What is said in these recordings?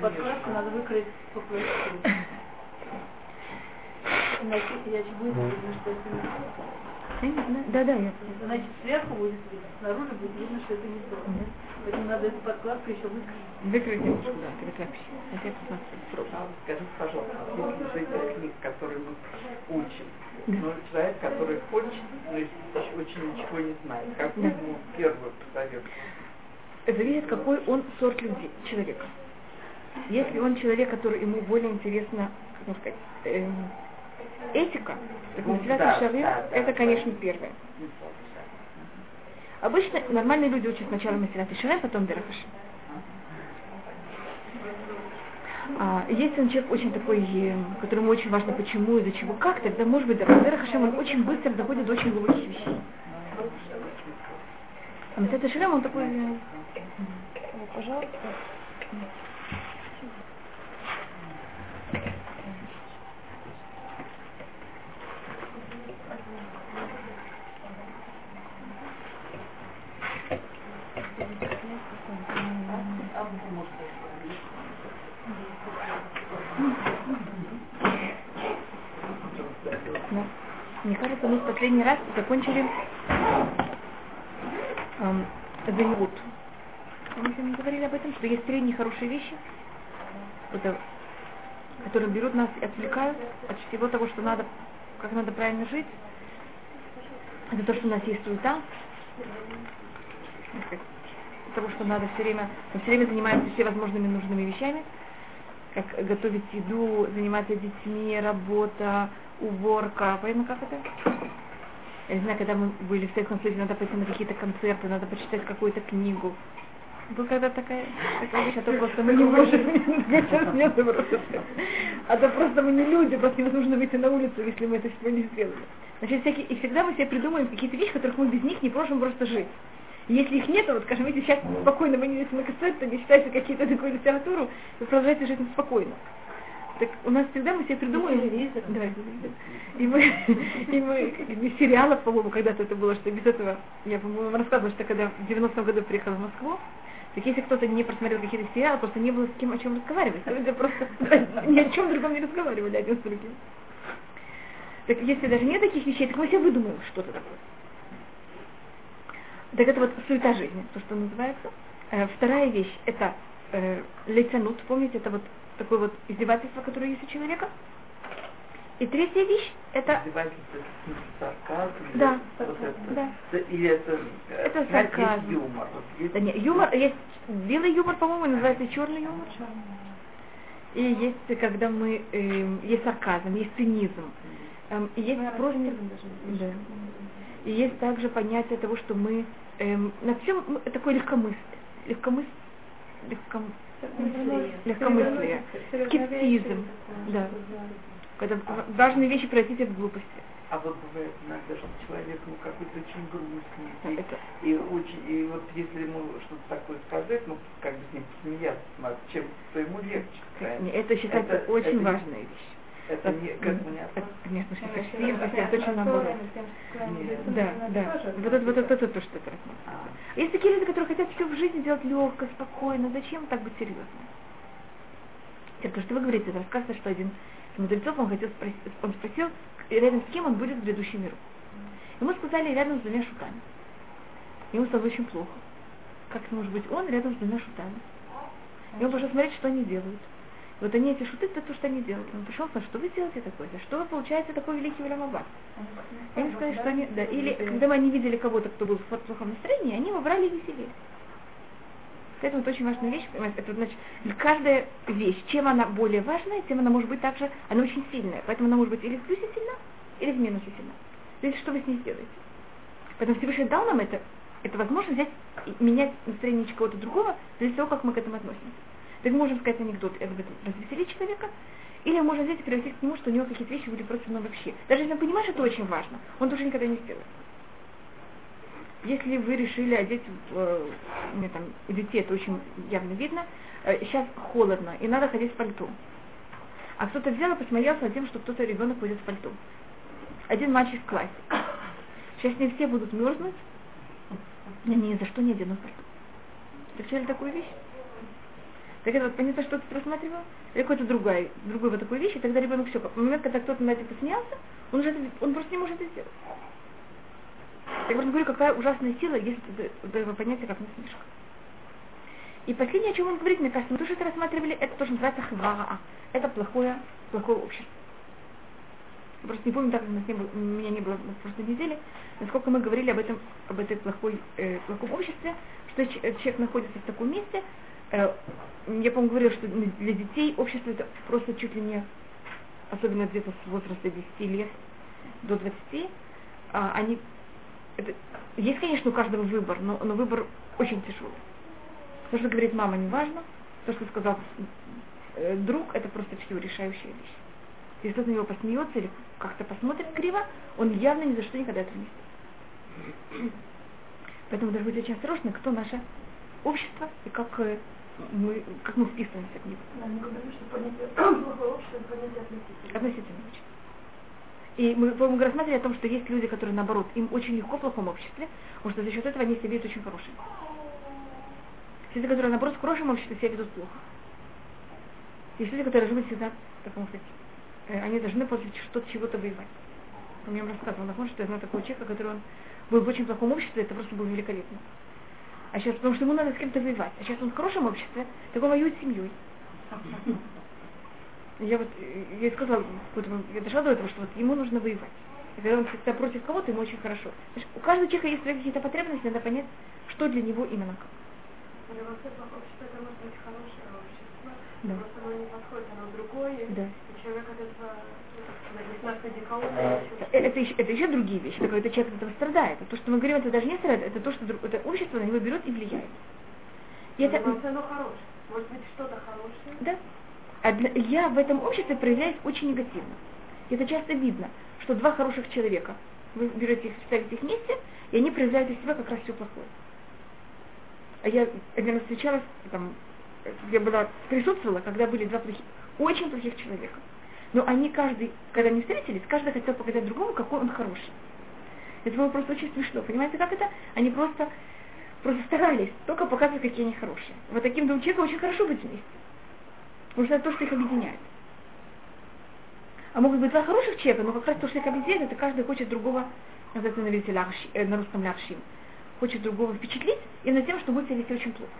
Подкладку надо выкрыть попроще. Значит, я же будет это не. Да, да, я. Значит, сверху будет видно, снаружи будет видно, что это не то. Поэтому надо эту подкладку еще выкрыть. Выкрыть немножко, да, перед записью. Это я посмотрю. А вот скажите, пожалуйста, если из этих книг, которые мы учим, но человек, который хочет, но очень ничего не знает, как Да. ему первую посоветовать? зависит, какой он сорт людей, человека. Если он человек, который ему более интересна, как сказать, эм, этика, Ну, да, да, это, да. конечно, первое. Обычно нормальные люди учат сначала Масилат Шавир, потом Дерахаши. А если он человек очень такой, которому очень важно почему, из-за чего, как, тогда может быть Дерахашем, он очень быстро доходит до очень глубоких вещей. А Масилат Шавир, он такой, э, пожалуйста, Мне кажется, мы в последний раз закончили эм, Голливуд. Помните, мы говорили об этом, что есть средние хорошие вещи, это, которые берут нас и отвлекают от всего того, что надо, как надо правильно жить. Это то, что у нас есть суета. Того, что надо все время, мы все время занимаемся всевозможными нужными вещами, как готовить еду, заниматься детьми, работа, уборка. Понятно, как это? Я не знаю, когда мы были в Советском Союзе, надо пойти на какие-то концерты, надо почитать какую-то книгу. Была когда такая, такая вещь, а то просто мы не можем. Сейчас нет просто. А то просто мы не люди, просто невозможно выйти на улицу, если мы это всего не сделали. Значит, всякие, и всегда мы себе придумаем какие-то вещи, которых мы без них не можем просто жить. Если их нет, вот, скажем, если сейчас спокойно вы не идете на концерт, не читаете какие-то такую литературу, вы продолжаете жить спокойно. Так у нас всегда мы себе придумываем... Телевизор. Да, и мы, и мы, без сериалов, по-моему, когда-то это было, что без этого, я, по-моему, вам рассказывала, что когда в 90-м году приехала в Москву, так если кто-то не просмотрел какие-то сериалы, просто не было с кем о чем разговаривать. Люди просто ни о чем другом не разговаривали один с другим. Так если даже нет таких вещей, так мы себе выдумаем что-то такое. Так это вот суета жизни, то, что называется. Э, вторая вещь – это э, лейцанут, помните, это вот такое вот издевательство, которое есть у человека. И третья вещь – это Издевательство, сарказм, или Да, вот это, да. Или это, э, Это знаете, есть сарказм. юмор. Вот есть Да нет, юмор, есть белый юмор, по-моему, называется черный юмор. И есть, когда мы, эм, есть сарказм, есть цинизм. Эм, и есть просто... Да. И есть также понятие того, что мы эм, на всем мы- такое легкомыслие. Легкомыслие. Легком... Легкомыслие. Скептизм. Да. Когда важные вещи превратить в глупости. А вот бывает иногда, что человек, ну, какой-то очень грустный, Да, и, это- и очень, и вот если ему что-то такое сказать, ну, как бы с ним посмеяться, чем то ему легче, правильно? Это считается Это- очень это важная вещь. Это не, как бы не Это, опасно. Конечно, что совсем, совсем точно наоборот. Да, да. Вот это, вот это, это то, что это. А, Есть такие люди, которые хотят все в жизни делать легко, спокойно. Зачем так быть серьезным? Теперь, то, что вы говорите, это рассказывается, что один из мудрецов, он, хотел спросить, он спросил, рядом с кем он будет в грядущем миру. Ему сказали рядом с двумя шутами. Ему стало очень плохо. Как может быть он рядом с двумя шутами? И он пошел смотреть, что они делают. Вот они эти шуты, это то, что они делают. Он пришел, сказал, что вы делаете такое? Что вы получаете такой великий Улямаба? Они сказали, что они, да, или когда они видели кого-то, кто был в плохом настроении, они его брали и веселили. Поэтому это очень важная вещь, понимаете, это значит, каждая вещь, чем она более важная, тем она может быть также, она очень сильная, поэтому она может быть или в плюсе сильна, или в минусе сильна. Зависит, что вы с ней сделаете. Поэтому Всевышний дал нам это, это возможность взять менять настроение кого-то другого, от того, как мы к этому относимся. Так можем сказать анекдот этом развеселить человека, или можно и привести к нему, что у него какие-то вещи были против него вообще. Даже если он понимает, что это очень важно, он тоже никогда не сделает. Если вы решили одеть, э, там у детей это очень явно видно, э, сейчас холодно и надо ходить в пальто. А кто-то взял и посмеялся над тем, что кто-то ребенок ходит в пальто. Один мальчик в классе. Сейчас не все будут мерзнуть, но ни за что не оденут пальто. Встречали такую вещь? Так это вот понятно, что ты рассматривал? Или какой-то другой, другой вот такой вещь, и тогда ребенок все. В момент, когда кто-то над этим посмеялся, он уже это, он просто не может это сделать. Я просто говорю, какая ужасная сила есть вот этого понятия, как насмешка. И последнее, о чем он говорит, мне кажется, мы тоже это рассматривали, это тоже называется хваа. Это плохое, плохое общество. Просто не помню, так как у нас не было, меня не было на прошлой неделе, насколько мы говорили об этом, об этой плохой, э, плохом обществе, что человек находится в таком месте, э, я, по-моему, говорила, что для детей общество это просто чуть ли не, особенно где-то с возраста 10 лет до 20, а, они, это, есть, конечно, у каждого выбор, но, но выбор очень тяжелый. То, что говорит мама, не важно, то, что сказал э, друг, это просто всего решающая вещь. Если кто-то на него посмеется или как-то посмотрит криво, он явно ни за что никогда этого не сделает. Поэтому должны быть очень осторожны, кто наше общество и как э, мы, как мы вписываемся к нему. Да, мы говорим, что понятие понятие относительно. Относительно очень. И мы, мы рассматривали о том, что есть люди, которые, наоборот, им очень легко в плохом обществе, потому что за счет этого они себя ведут очень хорошими. Люди, которые, наоборот, в хорошем обществе себя ведут плохо. Есть люди, которые быть всегда в таком кстати, они должны после что-то чего-то воевать. Он мне рассказывал, что я знаю такого человека, который он был в очень плохом обществе, это просто было великолепно. А сейчас, потому что ему надо с кем-то воевать. А сейчас он в хорошем обществе, так он воюет с семьей. Я вот, я сказала, я дошла до этого, что вот ему нужно воевать. И когда он всегда против кого-то, ему очень хорошо. Знаешь, у каждого человека есть свои какие-то потребности, надо понять, что для него именно как. Но вообще общество это может быть хорошее общество, Да. просто оно не подходит, оно другое. Да. И человек от этого, ну, так сказать, не знаю, дикаона, Э, Это, еще, это еще другие вещи, это когда человек от этого страдает. А то, что мы говорим, это даже не страдает, это то, что это общество на него берет и влияет. И это, оно хорошее. Может быть, что-то хорошее. да. А для- я в этом обществе проявляюсь очень негативно. Это часто видно, что два хороших человека, вы берете их, ставите их вместе, и они проявляют из себя как раз все плохое. А я один раз встречалась, там, я была, присутствовала, когда были два плохих, очень плохих человека. Но они каждый, когда они встретились, каждый хотел показать другому, какой он хороший. Это было просто очень смешно. Понимаете, как это? Они просто, просто старались только показывать, какие они хорошие. Вот таким двум человеком очень хорошо быть вместе. Потому что это то, что их объединяет. А могут быть два хороших человека, но как раз то, что их объединяет, это каждый хочет другого, называется на, иврите ларши- э, на русском ларшим, хочет другого впечатлить, именно тем, что будет себя вести очень плохо.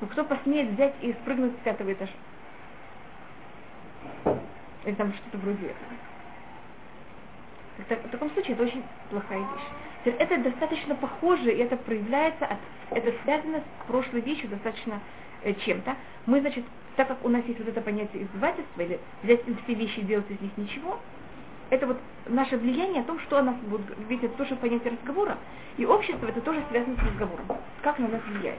Но кто посмеет взять и спрыгнуть с пятого этажа? Или там что-то вроде этого. В таком случае это очень плохая вещь. Это достаточно похоже, и это проявляется, от, это связано с прошлой вещью достаточно э, чем-то. Мы, значит, так как у нас есть вот это понятие издевательства, или взять все вещи и делать из них ничего, это вот наше влияние о том, что о нас будет, ведь это тоже понятие разговора, и общество это тоже связано с разговором, как на нас влияет.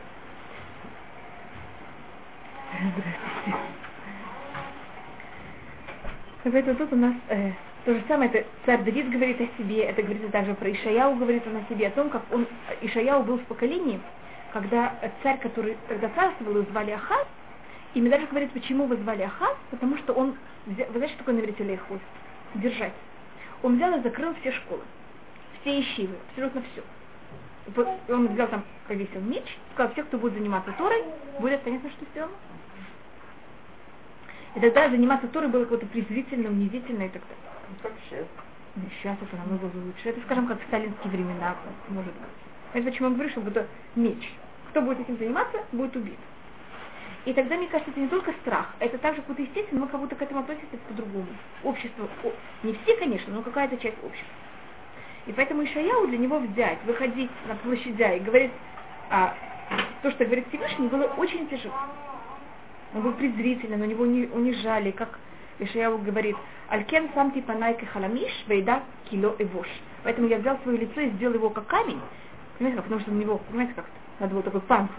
Здравствуйте. Поэтому тут у нас э, то же самое, это царь Давид говорит о себе, это говорится также про Ишаяу, говорит он о себе, о том, как он, Ишаяу был в поколении, когда царь, который тогда царствовал, его звали Ахаз, и мне даже говорит, почему его звали Ахаз, потому что он, вы знаете, что такое на иврите лейхус? Держать. Он взял и закрыл все школы, все ищивы, абсолютно все. Он взял там, повесил меч, сказал, все, кто будет заниматься Торой, будет понятно, что сделано. И тогда заниматься Торой было какое-то презрительно, унизительно и так далее. Ну, как сейчас. Ну, Сейчас это намного лучше. Это, скажем, как в сталинские времена, может быть. Понимаете, почему я говорю, что это меч. Кто будет этим заниматься, будет убит. И тогда, мне кажется, это не только страх, это также какой-то естественно, мы как будто к этому относимся по-другому. Общество, не все, конечно, но какая-то часть общества. И поэтому Ишаяу для него взять, выходить на площадя и говорить а, то, что говорит Всевышний, было очень тяжело. Он был презрителен, у него не унижали, как Ишаяу говорит, Алькен сам типа найка халамиш, вейда кило эвош. Поэтому я взял свое лицо и сделал его как камень, понимаете, как, потому что у него, понимаете, как надо было такой панцирь.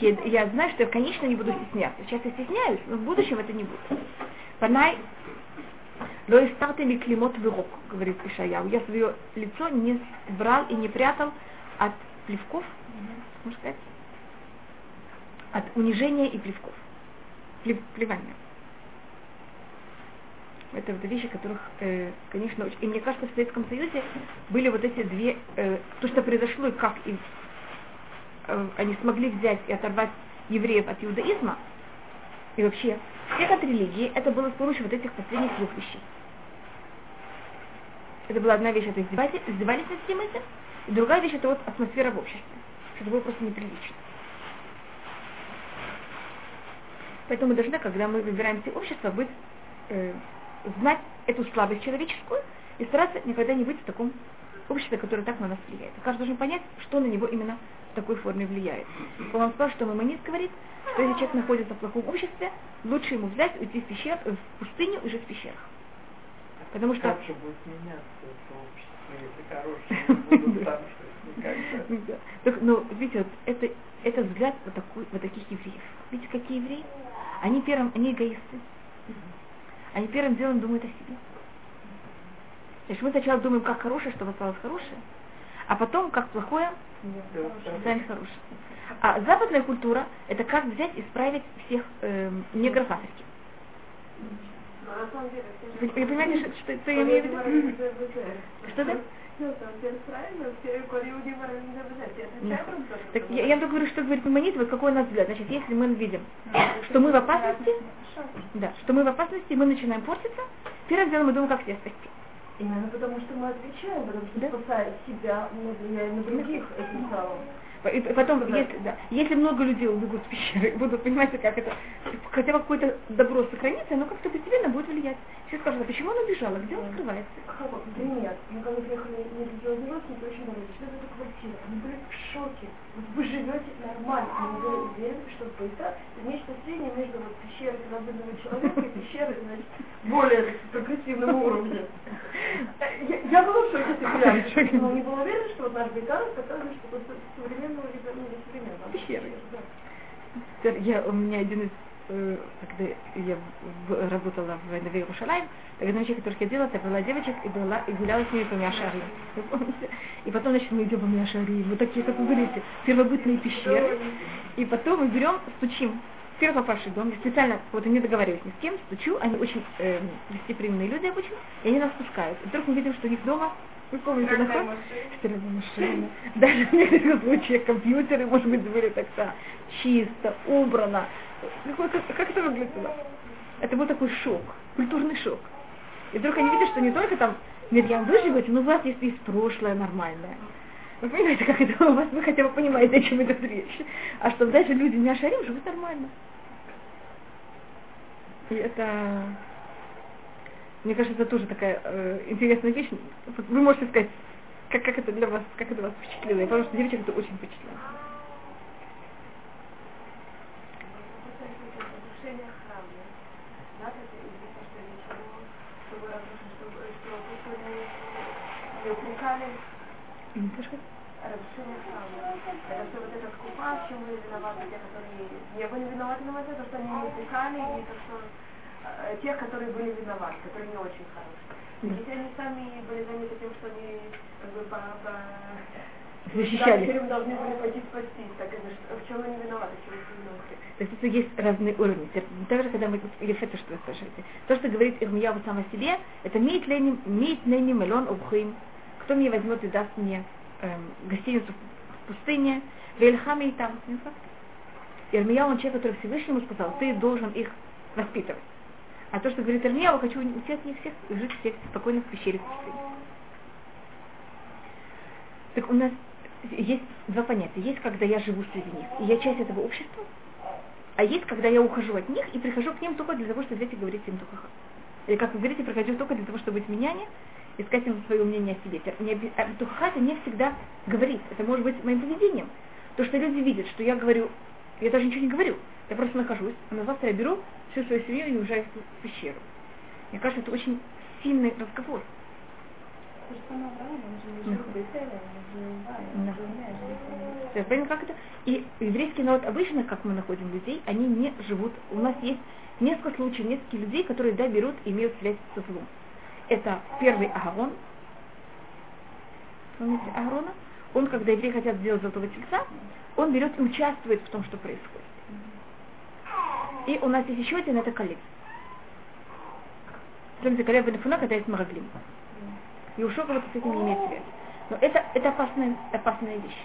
Я знаю, что я, конечно, не буду стесняться. Сейчас я стесняюсь, но в будущем это не будет. Панай Ло истартили климот вырок, говорит Ишаяу. Я свое лицо не брал и не прятал от плевков, можно сказать, от унижения и плевков. Плев- плевания. Это вот вещи, которых, э, конечно, очень... И мне кажется, в Советском Союзе были вот эти две... Э, то, что произошло, и как им, э, они смогли взять и оторвать евреев от иудаизма, и вообще всех от религии, это было с помощью вот этих последних двух вещей. Это была одна вещь, это издевались, издевались над всем этим, и другая вещь, это вот атмосфера в обществе. Это было просто неприлично. Поэтому мы должны, когда мы выбираем себе общество, быть, э, знать эту слабость человеческую и стараться никогда не быть в таком обществе, которое так на нас влияет. Каждый должен понять, что на него именно в такой форме влияет. Он вам сказал, что Мамонит говорит, что если человек находится в плохом обществе, лучше ему взять, уйти в, пещер, в пустыню и жить в пещерах. Потому что... Как же будет меняться это общество, если хорошие будут там, никогда. Так, ну, видите, это, это взгляд вот, такой, вот таких евреев. Видите, какие евреи? Они первым, они эгоисты. Они первым делом думают о себе. Значит, мы сначала думаем, как хорошее, чтобы осталось хорошее, а потом, как плохое, станет хорошее. А западная культура – это как взять и исправить всех э, негров Африки. Вы, вы понимаете, что, что, я имею в виду? Что да? Так я, я только говорю, что говорит Мамонит, вот какой у нас взгляд. Значит, если мы видим, что мы в опасности, да, что мы в опасности, мы начинаем портиться, первым делом мы думаем, как себя спасти. Именно потому, что мы отвечаем, потому что да? спасая себя, мы влияем на других этим самым. И потом, если, да, если много людей убегут в пещеры, будут, понимаете, как это, хотя бы какое-то добро сохранится, оно как-то постепенно будет влиять. Все скажут, а почему он убежал, а где он скрывается? Например, мы когда приехали религиозные родственники, очень говорили, что это квартира. Они были в шоке. Вы живете нормально. Мы были уверены, что быстро это нечто среднее между вот пещерой разумного человека и пещерой, значит, более прогрессивного уровня. Я, я была в шоке, если Но не была уверена, что вот наш Байкаров показывает, что вот современный я, у меня один из когда я работала в Нове Иерушалайм, один человек, которых я делала, это была девочек и, была, и гуляла с ними по Мяшари. И потом, значит, мы идем по Мяшари, вот такие, как вы говорите, первобытные пещеры. И потом мы берем, стучим первый попавший дом, я специально, вот они договаривались ни с кем, стучу, они очень э, гостеприимные люди обычно, и они нас пускают. И вдруг мы видим, что у них дома вы помните, находится? Стиральная машина. Даже в некоторых случаях компьютеры, может быть, были так-то чисто, убрано. Как, как это выглядело? Это был такой шок, культурный шок. И вдруг они видят, что не только там, Мирьям, вы живете, но у вас есть, есть прошлое нормальное. Вы понимаете, как это у вас, вы хотя бы понимаете, о чем идет речь. А что дальше люди не ошарим, живут нормально. И это мне кажется, это тоже такая э, интересная вещь. Вы можете сказать, как, как это для вас, как это вас впечатлило. Я потому что девочек это очень впечатлило. Разрушение храма. Это что вот эта скупа, в чем были виноваты те, которые не были виноваты на это, то, что они не упекали, и то, что тех, которые были виноваты, которые не очень хорошие. Если они сами были заняты тем, что они как бы по, по защищали. Да, должны были пойти спастись, так это в чем они виноваты, в чем они виноваты. То есть это есть разные уровни. Также, когда мы, или это что вы спрашиваете, то, что говорит Ирмияу сам о себе, это мейт лени, мелон обхим, кто мне возьмет и даст мне эм, гостиницу в пустыне, вельхами и там, факт. Ирмияу, он человек, который Всевышнему сказал, ты должен их воспитывать. А то, что говорит Армия, я хочу у всех, не всех, жить всех спокойно в пещере Так у нас есть два понятия. Есть, когда я живу среди них, и я часть этого общества, а есть, когда я ухожу от них и прихожу к ним только для того, чтобы взять говорить им только Или, как вы говорите, прихожу только для того, чтобы быть меняне, искать им свое мнение о себе. А Тухата не всегда говорит. Это может быть моим поведением. То, что люди видят, что я говорю, я даже ничего не говорю. Я просто нахожусь, а на завтра я беру всю свою семью и уезжаю в пещеру. Мне кажется, это очень сильный разговор. Да. как это? И еврейский народ обычно, как мы находим людей, они не живут. У нас есть несколько случаев, несколько людей, которые да, берут и имеют связь со злом. Это первый Агарон. Помните Агарона? Он, когда евреи хотят сделать золотого тельца, он берет и участвует в том, что происходит. И у нас есть еще один, это колец. Смотрите, Калеб бен Фуна, когда есть Мараглим. И у Шокова с этим не имеет связи. Но это, это опасная, опасная вещь.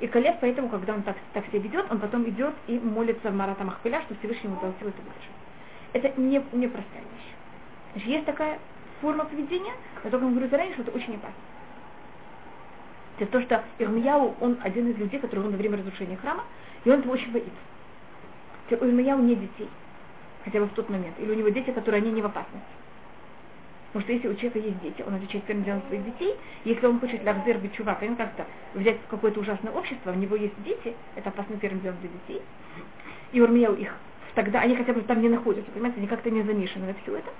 И Калеб, поэтому, когда он так, так себя ведет, он потом идет и молится в Марата Махпиля, что Всевышний ему дал силу это выдержать. Это не, не простая вещь. Значит, есть такая форма поведения, но только говорю заранее, что это очень опасно. Это то, что Ирмияу, он один из людей, который во время разрушения храма, и он этого очень боится. У Ирмияу нет детей, хотя бы в тот момент. Или у него дети, которые они не в опасности. Потому что если у человека есть дети, он отвечает первым делом своих детей. Если он хочет лахзер бичува, он как-то взять какое-то ужасное общество, у него есть дети, это опасно первым делом для детей. И Урмияу их тогда, они хотя бы там не находятся, понимаете, они как-то не замешаны на все это.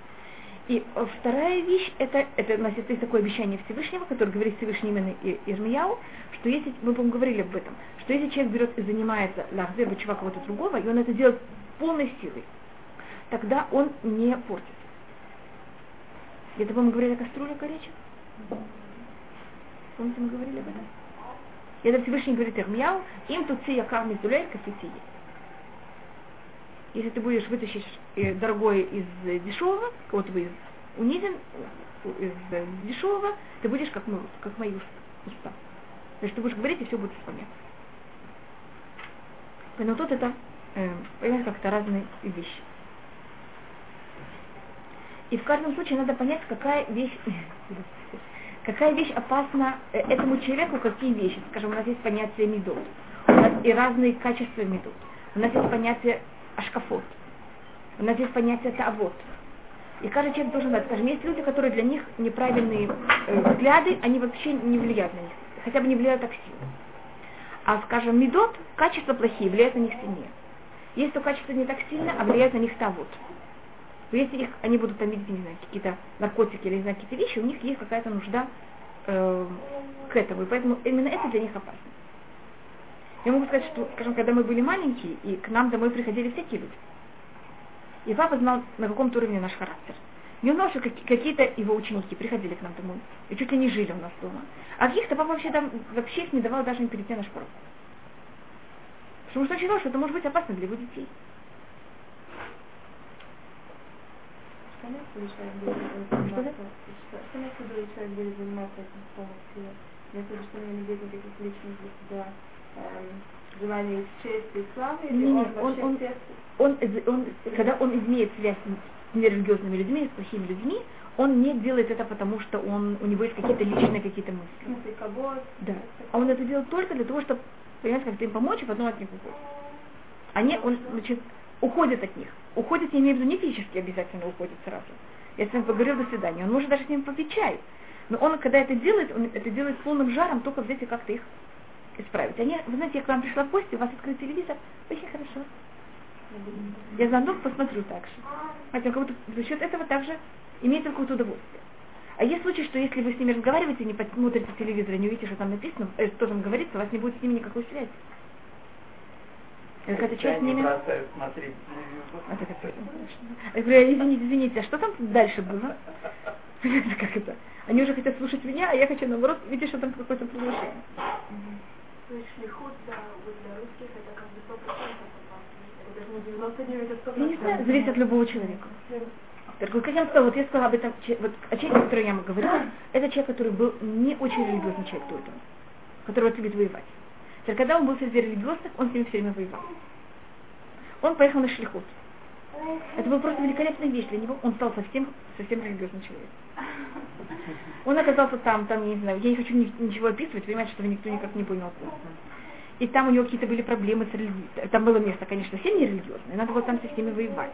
И вторая вещь, это, это у нас есть такое обещание Всевышнего, которое говорит Всевышний именно Ирмияу, что если, мы, по говорили об этом, что если человек берет и занимается лахзер бачува кого-то другого, и он это делает полной силой, тогда он не портит. Это, по-моему, говорили о кастрюле горячей? Помните, мы говорили об этом? И это Всевышний говорит Ирмияу, им тут ция карми зулей кафетии если ты будешь вытащить э, дорогое из э, дешевого, кого-то из унизен, из э, дешевого, ты будешь как, мы, как мои уста. Есть ты будешь говорить, и все будет вспоминаться. Но тут это, понимаете, как-то разные вещи. И в каждом случае надо понять, какая вещь, какая вещь опасна этому человеку, какие вещи. Скажем, у нас есть понятие медот. У нас и разные качества медот. У нас есть понятие ашкафот. У нас есть понятие тавод. И каждый человек должен знать, скажем, есть люди, которые для них неправильные э, взгляды, они вообще не влияют на них, хотя бы не влияют так сильно. А, скажем, медот, качества плохие, влияют на них сильнее. Есть то качество не так сильно, а влияет на них тавод. Если их, они будут там видеть, не знаю, какие-то наркотики или не знаю, какие-то вещи, у них есть какая-то нужда э, к этому. И поэтому именно это для них опасно. Я могу сказать, что, скажем, когда мы были маленькие, и к нам домой приходили всякие люди. И папа знал, на каком-то уровне наш характер. И он знал, что какие-то его ученики приходили к нам домой, и чуть ли не жили у нас дома. А каких-то папа вообще, там, вообще их не давал даже им перейти на школу. Потому что он считал, что это может быть опасно для его детей. Что человек будет заниматься этим полностью? Если что не имеет никаких личных для себя Эм, желание чести и славы, или Нет, он, он, он, он, он, когда он имеет связь с нерелигиозными людьми, с плохими людьми, он не делает это потому, что он, у него есть какие-то личные какие-то мысли. Да. А он это делает только для того, чтобы, понимаете, как-то им помочь, и потом от них уходит. Они, он, значит, уходит от них. Уходит, я имею в виду, не физически обязательно уходит сразу. Я с ним поговорил, до свидания. Он может даже с ним попить чай. Но он, когда это делает, он это делает с полным жаром, только взять как-то их исправить. Они, вы знаете, я к вам пришла в гости, у вас открыт телевизор, очень хорошо. Я заодно посмотрю так же. Хотя как будто за счет этого также имеете какое-то удовольствие. А есть случай, что если вы с ними разговариваете, не посмотрите телевизор и не увидите, что там написано, э, что там говорится, у вас не будет с ними никакой связи. Это какая-то часть ними... смотреть Я говорю, извините, извините, а что там дальше было? как это? Они уже хотят слушать меня, а я хочу наоборот видеть, что там какое-то продолжение. То есть шлихут для, для русских это как бы 100% это даже не 99, это 100%. Я не знаю, зависит от любого человека. Так, как я сказала, вот я сказала об этом, вот о человеке, о котором я говорила, это человек, который был не очень религиозный человек только, который вот любит воевать. Теперь, когда он был среди религиозных, он с ними все время воевал. Он поехал на шлихут. Это была просто великолепная вещь для него. Он стал совсем, совсем религиозным человеком. Он оказался там, там, я не знаю, я не хочу ничего описывать, понимаете, чтобы никто никак не понял. И там у него какие-то были проблемы с религией. Там было место, конечно, совсем не религиозное, надо было там со всеми воевать.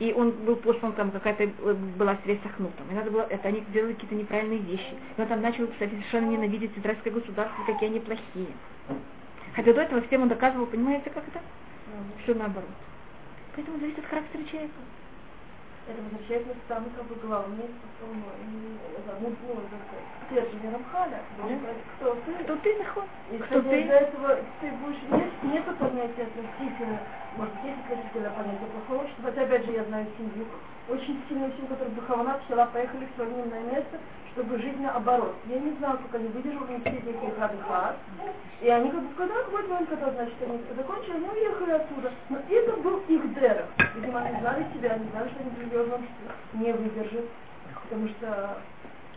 И он был послан, там какая-то э, была связь с Ахнутом. И надо было, это они делали какие-то неправильные вещи. И он там начал, кстати, совершенно ненавидеть израильское государство, какие они плохие. Хотя до этого всем он доказывал, понимаете, как это? Все наоборот. Поэтому зависит от характера человека. Это возвращается к самой как бы главной ну, стержень Рамхаля. Кто ты? Кто ты, Нахон? И кто ты? Из-за этого ты будешь... Нет, нету понятия относительно, может, есть относительно понятия плохого, что, опять же, я знаю семью, очень сильную семью, которая в Духовнат, села, поехали в свое место, чтобы жить наоборот. Я не знаю, как они выдержали все эти хадхат. И они как бы сказали, какой момент, когда, значит, они закончили, они уехали оттуда. Но это был их дерек. Видимо, они знали себя, они знали, что они в религиозном не выдержат. Потому что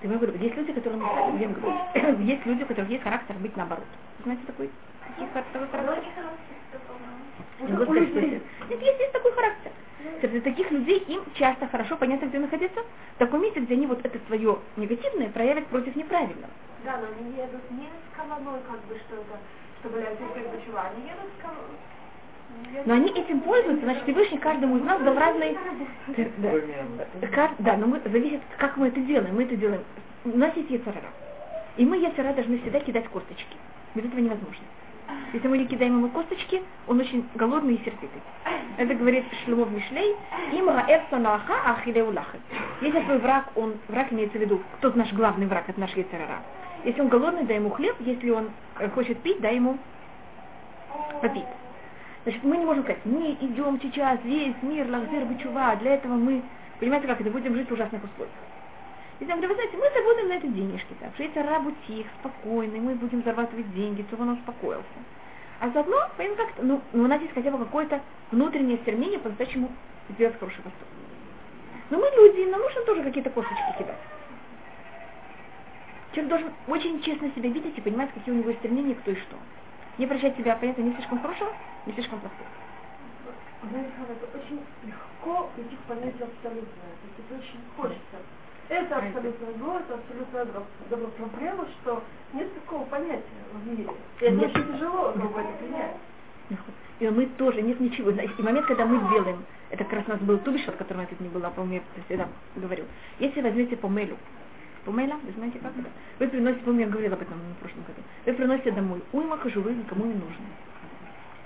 Ты говорю, есть люди, которые я говорю, есть люди, у которых есть характер быть наоборот. Знаете такой, такой характер? Ну, есть, есть такой характер. Среди таких людей им часто хорошо понятно, где находиться, в таком месте, где они вот это свое негативное проявят против неправильного. Да, но они едут не с каваной, как бы, что это, чтобы лягти передачева, они едут с каваной. Но они этим пользуются, значит, Всевышний каждому из нас дал разные... Да. Как- да, но мы, зависит, как мы это делаем. Мы это делаем. У нас есть яцерара. И мы яцера должны всегда кидать косточки. Без этого невозможно. Если мы не кидаем ему косточки, он очень голодный и сердитый. Это говорит Шлемов Мишлей. Им раэфса нааха ахиле улахет. Если твой враг, он, враг имеется в виду, кто наш главный враг, это наш яцерара. Если он голодный, дай ему хлеб. Если он э, хочет пить, дай ему попить. Значит, мы не можем сказать, мы идем сейчас, весь мир, лахзир, бычува, для этого мы, понимаете, как это, будем жить в ужасных условиях. Если я говорю, вы знаете, мы заработаем на это денежки, так, что эти рабу тих, спокойный, мы будем зарабатывать деньги, чтобы он успокоился. А заодно, понимаете, как ну, ну, у нас есть хотя бы какое-то внутреннее стремление по-настоящему сделать хороший поступок. Но мы люди, нам нужно тоже какие-то косточки кидать. Человек должен очень честно себя видеть и понимать, какие у него стремления, кто и что. Не прощать себя, понятно, не слишком хорошего, не слишком плохого. Знаете, это очень легко прийти к понятию абсолютное. То есть это очень хочется. Это абсолютное зло, это абсолютное добро. добро. Проблема, что нет такого понятия в мире. И это Нет. очень тяжело бы, это принять. И мы тоже, нет ничего. И момент, когда мы делаем, это как раз у нас был тубиш, о котором я тут не была, помню, я всегда говорю. Если возьмете помелю, помеля, вы знаете как это? Вы приносите, помню, я говорила об этом в прошлом году. Вы приносите домой уйма кожуры никому не нужно.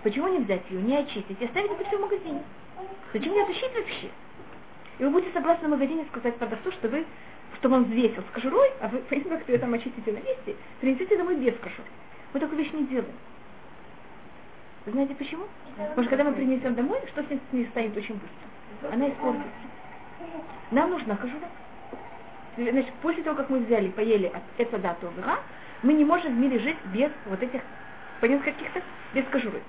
Почему не взять ее, не очистить и оставить это все в магазине? Зачем ее тащить вообще? И вы будете согласны в магазине сказать продавцу, что вы, чтобы он взвесил с кожурой, а вы, понимаете, как вы там очистите на месте, принесите домой без кожуры. Мы такую вещь не делаем. Знаете почему? Потому что когда мы принесем домой, что с ней, с ней станет очень быстро? Она испортится. Нам нужна кожура. Значит, после того, как мы взяли, поели от этого дату вера, мы не можем в мире жить без вот этих, понятно, каких-то, без кожуры.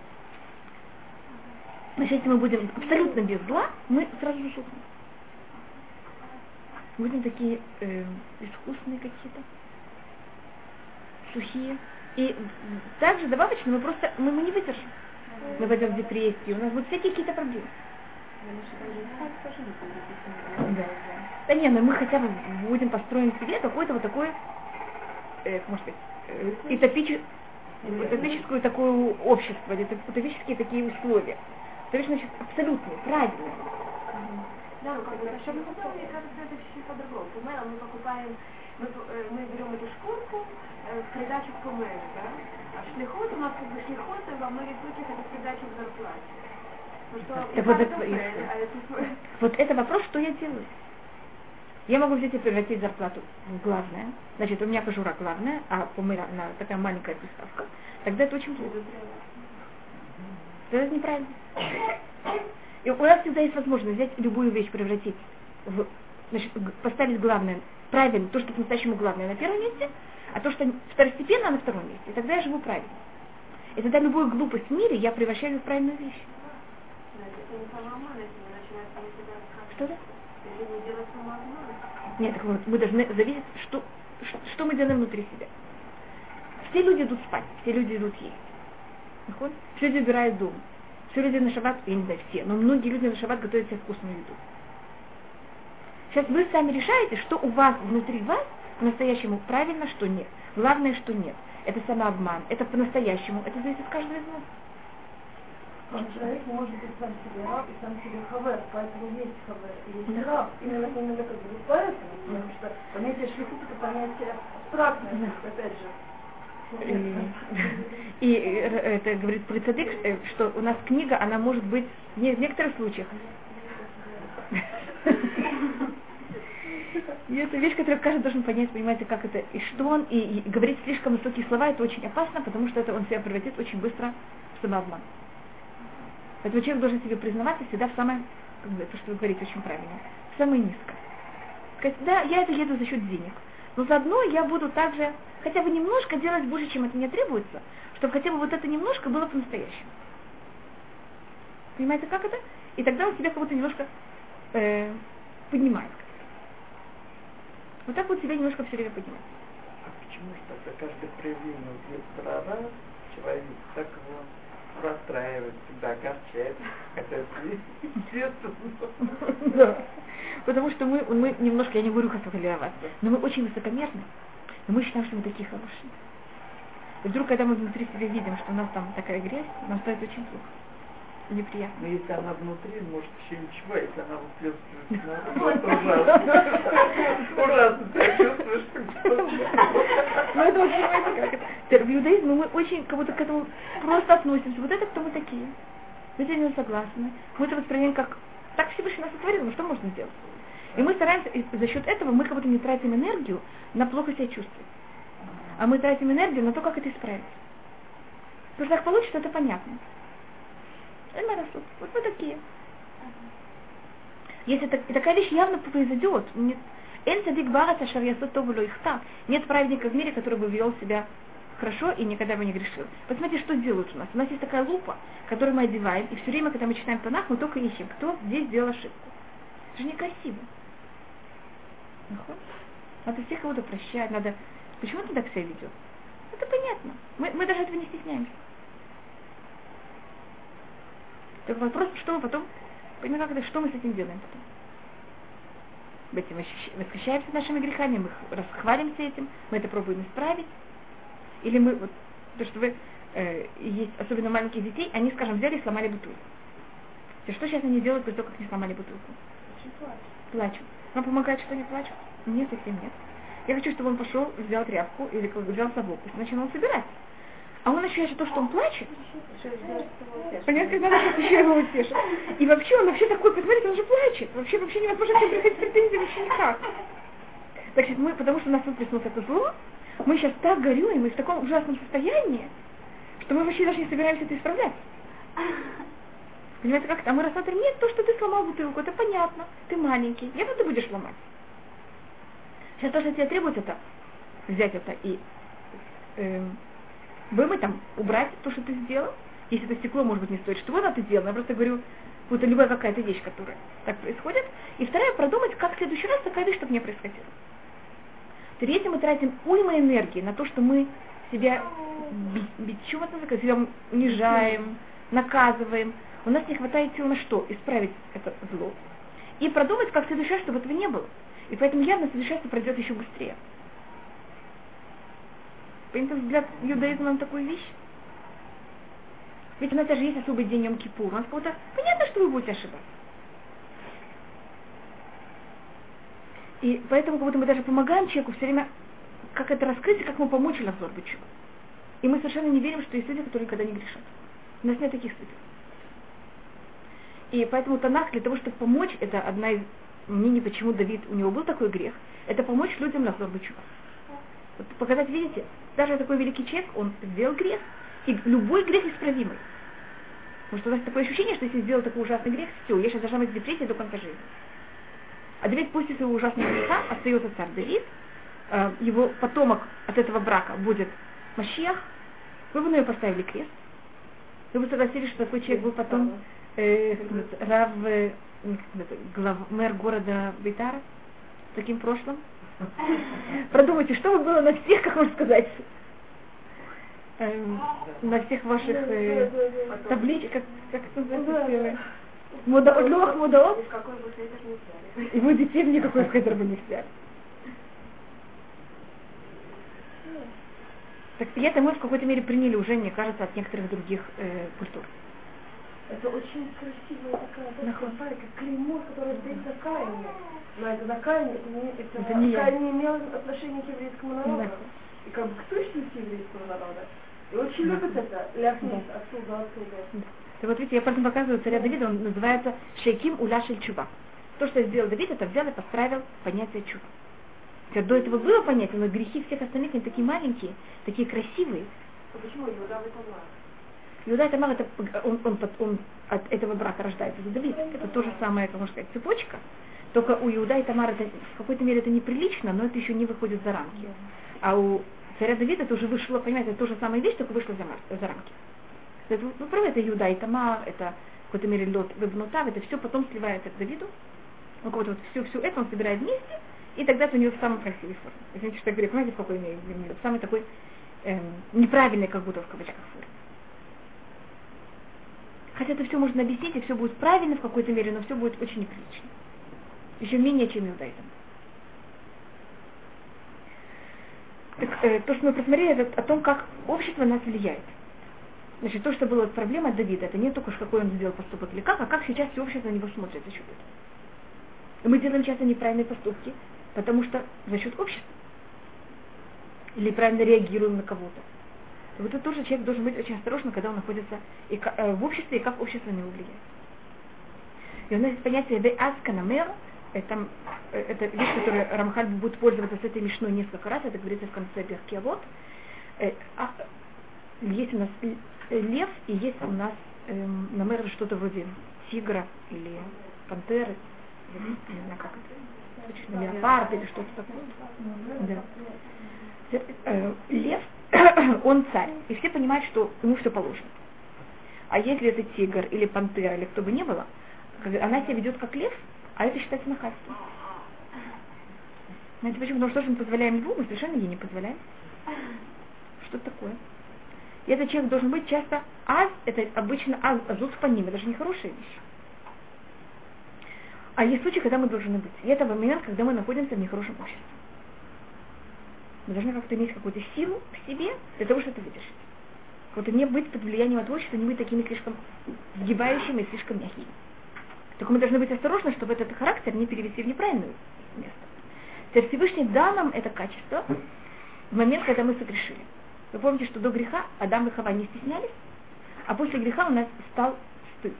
Значит, если мы будем абсолютно без зла, мы сразу же сухнем. Будем такие э, искусные какие-то, сухие. И также добавочно мы просто, мы, мы не выдержим. Мы войдем в депрессию, у нас будут всякие какие-то проблемы. Да. Да не, но мы хотя бы будем построить себе какое-то вот такое, э, может быть, э, утопиче- утопическое такое общество, утопические такие условия. То есть, значит, абсолютно, правильно. Да, ну как бы, чтобы мне кажется, это чуть-чуть по-другому. Помело мы покупаем, мы, э, мы берем эту шкурку э, в придачу к помелу, да? А шлихот у нас как бы шлихот, и во многих случаях это придача к зарплате. Ну Так и вот это а Вот это вопрос, что я делаю. Я могу взять и превратить зарплату в главное. Значит, у меня кожура главная, а помыла она такая маленькая приставка. Тогда это очень плохо. Это неправильно. И у нас всегда есть возможность взять любую вещь, превратить в, значит, поставить главное, правильно, то, что по-настоящему главное на первом месте, а то, что второстепенно на втором месте. И тогда я живу правильно. И тогда любую глупость в мире я превращаю в правильную вещь. Что да? Нет, так мы должны зависеть, что, что мы делаем внутри себя. Все люди идут спать, все люди идут есть. Все люди убирают дом. Все люди на шаббат, я не знаю, все, но многие люди на шаббат готовят себе вкусную еду. Сейчас вы сами решаете, что у вас внутри вас по-настоящему правильно, что нет. Главное, что нет. Это самообман, это по-настоящему, это зависит от каждого из нас. Человек может быть сам себе раб и сам себе хавер, поэтому есть хавер и есть Да. раб. Именно, именно как бы поэтому, потому что понятие шлихут это понятие абстрактное, опять же. И, э, это говорит про цадык, э, что у нас книга, она может быть не в некоторых случаях. И это вещь, которую каждый должен понять, понимаете, как это, и что он, и, и говорить слишком высокие слова, это очень опасно, потому что это он себя превратит очень быстро в самообман. Поэтому человек должен себе признаваться всегда в самое, то, что вы говорите, очень правильно, в самое низкое. Сказать, да, я это еду за счет денег, но заодно я буду также хотя бы немножко делать больше, чем от меня требуется, чтобы хотя бы вот это немножко было по-настоящему. Понимаете, как это? И тогда он себя как будто немножко э, поднимает. Вот так вот себя немножко все время поднимать. А почему же тогда каждое проявление вот рара человек так его расстраивает, всегда огорчает, хотя это естественно. Да. Потому что мы, мы немножко, я не говорю хасахалировать, но мы очень высокомерны, но мы считаем, что мы такие хорошие. И вдруг, когда мы внутри себя видим, что у нас там такая грязь, нам становится очень плохо. Неприятно. Но если она внутри, может еще ничего, если она это ужасно. Ужасно себя чувствуешь. Ну это очень, понимаете, как. В иудаизме мы очень как будто к этому просто относимся. Вот это кто мы такие. Мы с этим согласны. Мы это воспринимаем как так Всевышний нас сотворил, ну что можно сделать? И мы стараемся, и за счет этого мы как будто не тратим энергию на плохо себя чувствовать а мы тратим энергию на то, как это исправить. Потому что так получится, это понятно. Вот мы такие. Если так, и такая вещь явно произойдет, нет, Эль Садик Барата Шарьясотову Ихта, нет праведника в мире, который бы вел себя хорошо и никогда бы не грешил. Посмотрите, что делают у нас. У нас есть такая лупа, которую мы одеваем, и все время, когда мы читаем Танах, мы только ищем, кто здесь сделал ошибку. Это же некрасиво. Надо всех кого-то прощать, надо Почему ты так себя ведет? Это понятно. Мы, мы даже этого не стесняемся. Только вопрос, что мы потом, понимаем, как что мы с этим делаем потом. Этим восхищаемся нашими грехами, мы расхвалимся этим, мы это пробуем исправить. Или мы, вот, то, что вы, э, есть особенно маленьких детей, они, скажем, взяли и сломали бутылку. И что сейчас они делают после того, как не сломали бутылку? Плачут. Вам помогает, что они плачут? Нет, совсем нет. Я хочу, чтобы он пошел, взял тряпку или взял совок, и начал собирать. А он ощущает то, что он плачет. Понятно, надо сейчас еще его утешить. И вообще он вообще такой, посмотрите, он же плачет. Вообще, вообще невозможно к ним приходить претензии вообще никак. Так что мы, потому что у нас тут приснулось это зло, мы сейчас так горюем и в таком ужасном состоянии, что мы вообще даже не собираемся это исправлять. Понимаете, как-то? А мы рассматриваем, нет, то, что ты сломал бутылку, это понятно, ты маленький, я ты будешь ломать. Сейчас то, что тебе требуется, это взять это и э, вымыть там, убрать то, что ты сделал. Если это стекло, может быть, не стоит, что вот ты сделал. Я просто говорю, вот любая какая-то вещь, которая так происходит. И вторая, продумать, как в следующий раз такая вещь, чтобы не происходила. Если мы тратим уйма энергии на то, что мы себя бичем, себя унижаем, наказываем, у нас не хватает сил на что? Исправить это зло. И продумать, как раз, чтобы этого не было. И поэтому явно совершенство пройдет еще быстрее. Понятно, взгляд иудаизма на такую вещь? Ведь у нас даже есть особый день Йом Кипур. У нас кого-то понятно, что вы будете ошибаться. И поэтому как будто мы даже помогаем человеку все время, как это раскрыть и как ему помочь Лазор Бычу. И мы совершенно не верим, что есть люди, которые никогда не грешат. У нас нет таких судей. И поэтому Танах для того, чтобы помочь, это одна из мнений, почему Давид, у него был такой грех, это помочь людям на Бычува. Вот показать, видите, даже такой великий человек, он сделал грех, и любой грех исправимый. Потому что у нас такое ощущение, что если сделал такой ужасный грех, все, я сейчас должна быть в депрессии до конца жизни. А Давид после своего ужасного греха остается царь Давид, э, его потомок от этого брака будет Машиах, вы бы на нее поставили крест. Вы бы согласились, что такой человек был потом э, Рав э, глав, мэр города Бейтара с таким прошлым. Продумайте, что было на всех, как можно сказать, эм, на всех ваших э, табличках, как, как это называется, Мудаот, мудаот. И вы детей никакой хедер бы не взяли. Так и это мы в какой-то мере приняли уже, мне кажется, от некоторых других э, культур. Это очень красивая такая да, как клеймо, которое здесь за Каине. Но это за Каине, это не, это, это не Каин не имел отношения к еврейскому народу. Да. И как бы к сущности еврейского народа. И очень да. любят это, ляхнет да. отсюда, отсюда. Да. Так вот видите, я поэтому показываю царя Давида, он называется Шейким Уляшель Чуба. То, что сделал Давид, это взял и поставил понятие чува. Хотя до этого было понятие, но грехи всех остальных, они такие маленькие, такие красивые. А почему Иуда в этом Иуда и Тамар, это, он, он, он, от этого брака рождается Давид. Это то же самое, как можно сказать, цепочка. Только у Иуда и Тамара это, в какой-то мере это неприлично, но это еще не выходит за рамки. А у царя Давида это уже вышло, понимаете, это то же самое вещь, только вышло за, за рамки. Это, вы правы, это Иуда и Тамар, это в какой-то мере Лот Вебнутав, это все потом сливается к Давиду. Он вот все, все это он собирает вместе, и тогда это у него в самой красивой форме. Извините, что я говорю, понимаете, в какой имею в самой такой эм, неправильной, как будто в кавычках форме. Хотя это все можно объяснить, и все будет правильно в какой-то мере, но все будет очень неприлично. Еще менее, чем иудаизм. Так, э, то, что мы просмотрели, это о том, как общество нас влияет. Значит, то, что была проблема Давида, это не только какой он сделал поступок или как, а как сейчас все общество на него смотрит за счет этого. И мы делаем часто неправильные поступки, потому что за счет общества. Или правильно реагируем на кого-то. Вот это тоже человек должен быть очень осторожным, когда он находится и, э, в обществе, и как общество на него влияет. И у нас есть понятие «веасканамер», это, э, это вещь, которую Рамхаль будет пользоваться с этой мишной несколько раз, это говорится в конце Берки. Вот э, а, есть у нас лев и есть у нас э, намер что-то вроде тигра или пантеры, не знаю как это, точно леопард или что-то такое. Да. Э, лев, он царь, и все понимают, что ему все положено. А если это тигр или пантера или кто бы ни было, она себя ведет как лев, а это считается нахальством. Знаете почему? Потому что то, что мы позволяем льву, мы совершенно ей не позволяем. Что такое? И этот человек должен быть часто аз, это обычно аз, азут по ним, это же не хорошая вещь. А есть случаи, когда мы должны быть. И это момент, когда мы находимся в нехорошем обществе. Мы должны как-то иметь какую-то силу в себе для того, чтобы это выдержать. Вот не быть под влиянием от общества, не быть такими слишком сгибающими и слишком мягкими. Только мы должны быть осторожны, чтобы этот характер не перевести в неправильное место. Теперь Всевышний дал нам это качество в момент, когда мы согрешили. Вы помните, что до греха Адам и Хава не стеснялись, а после греха у нас стал стыд.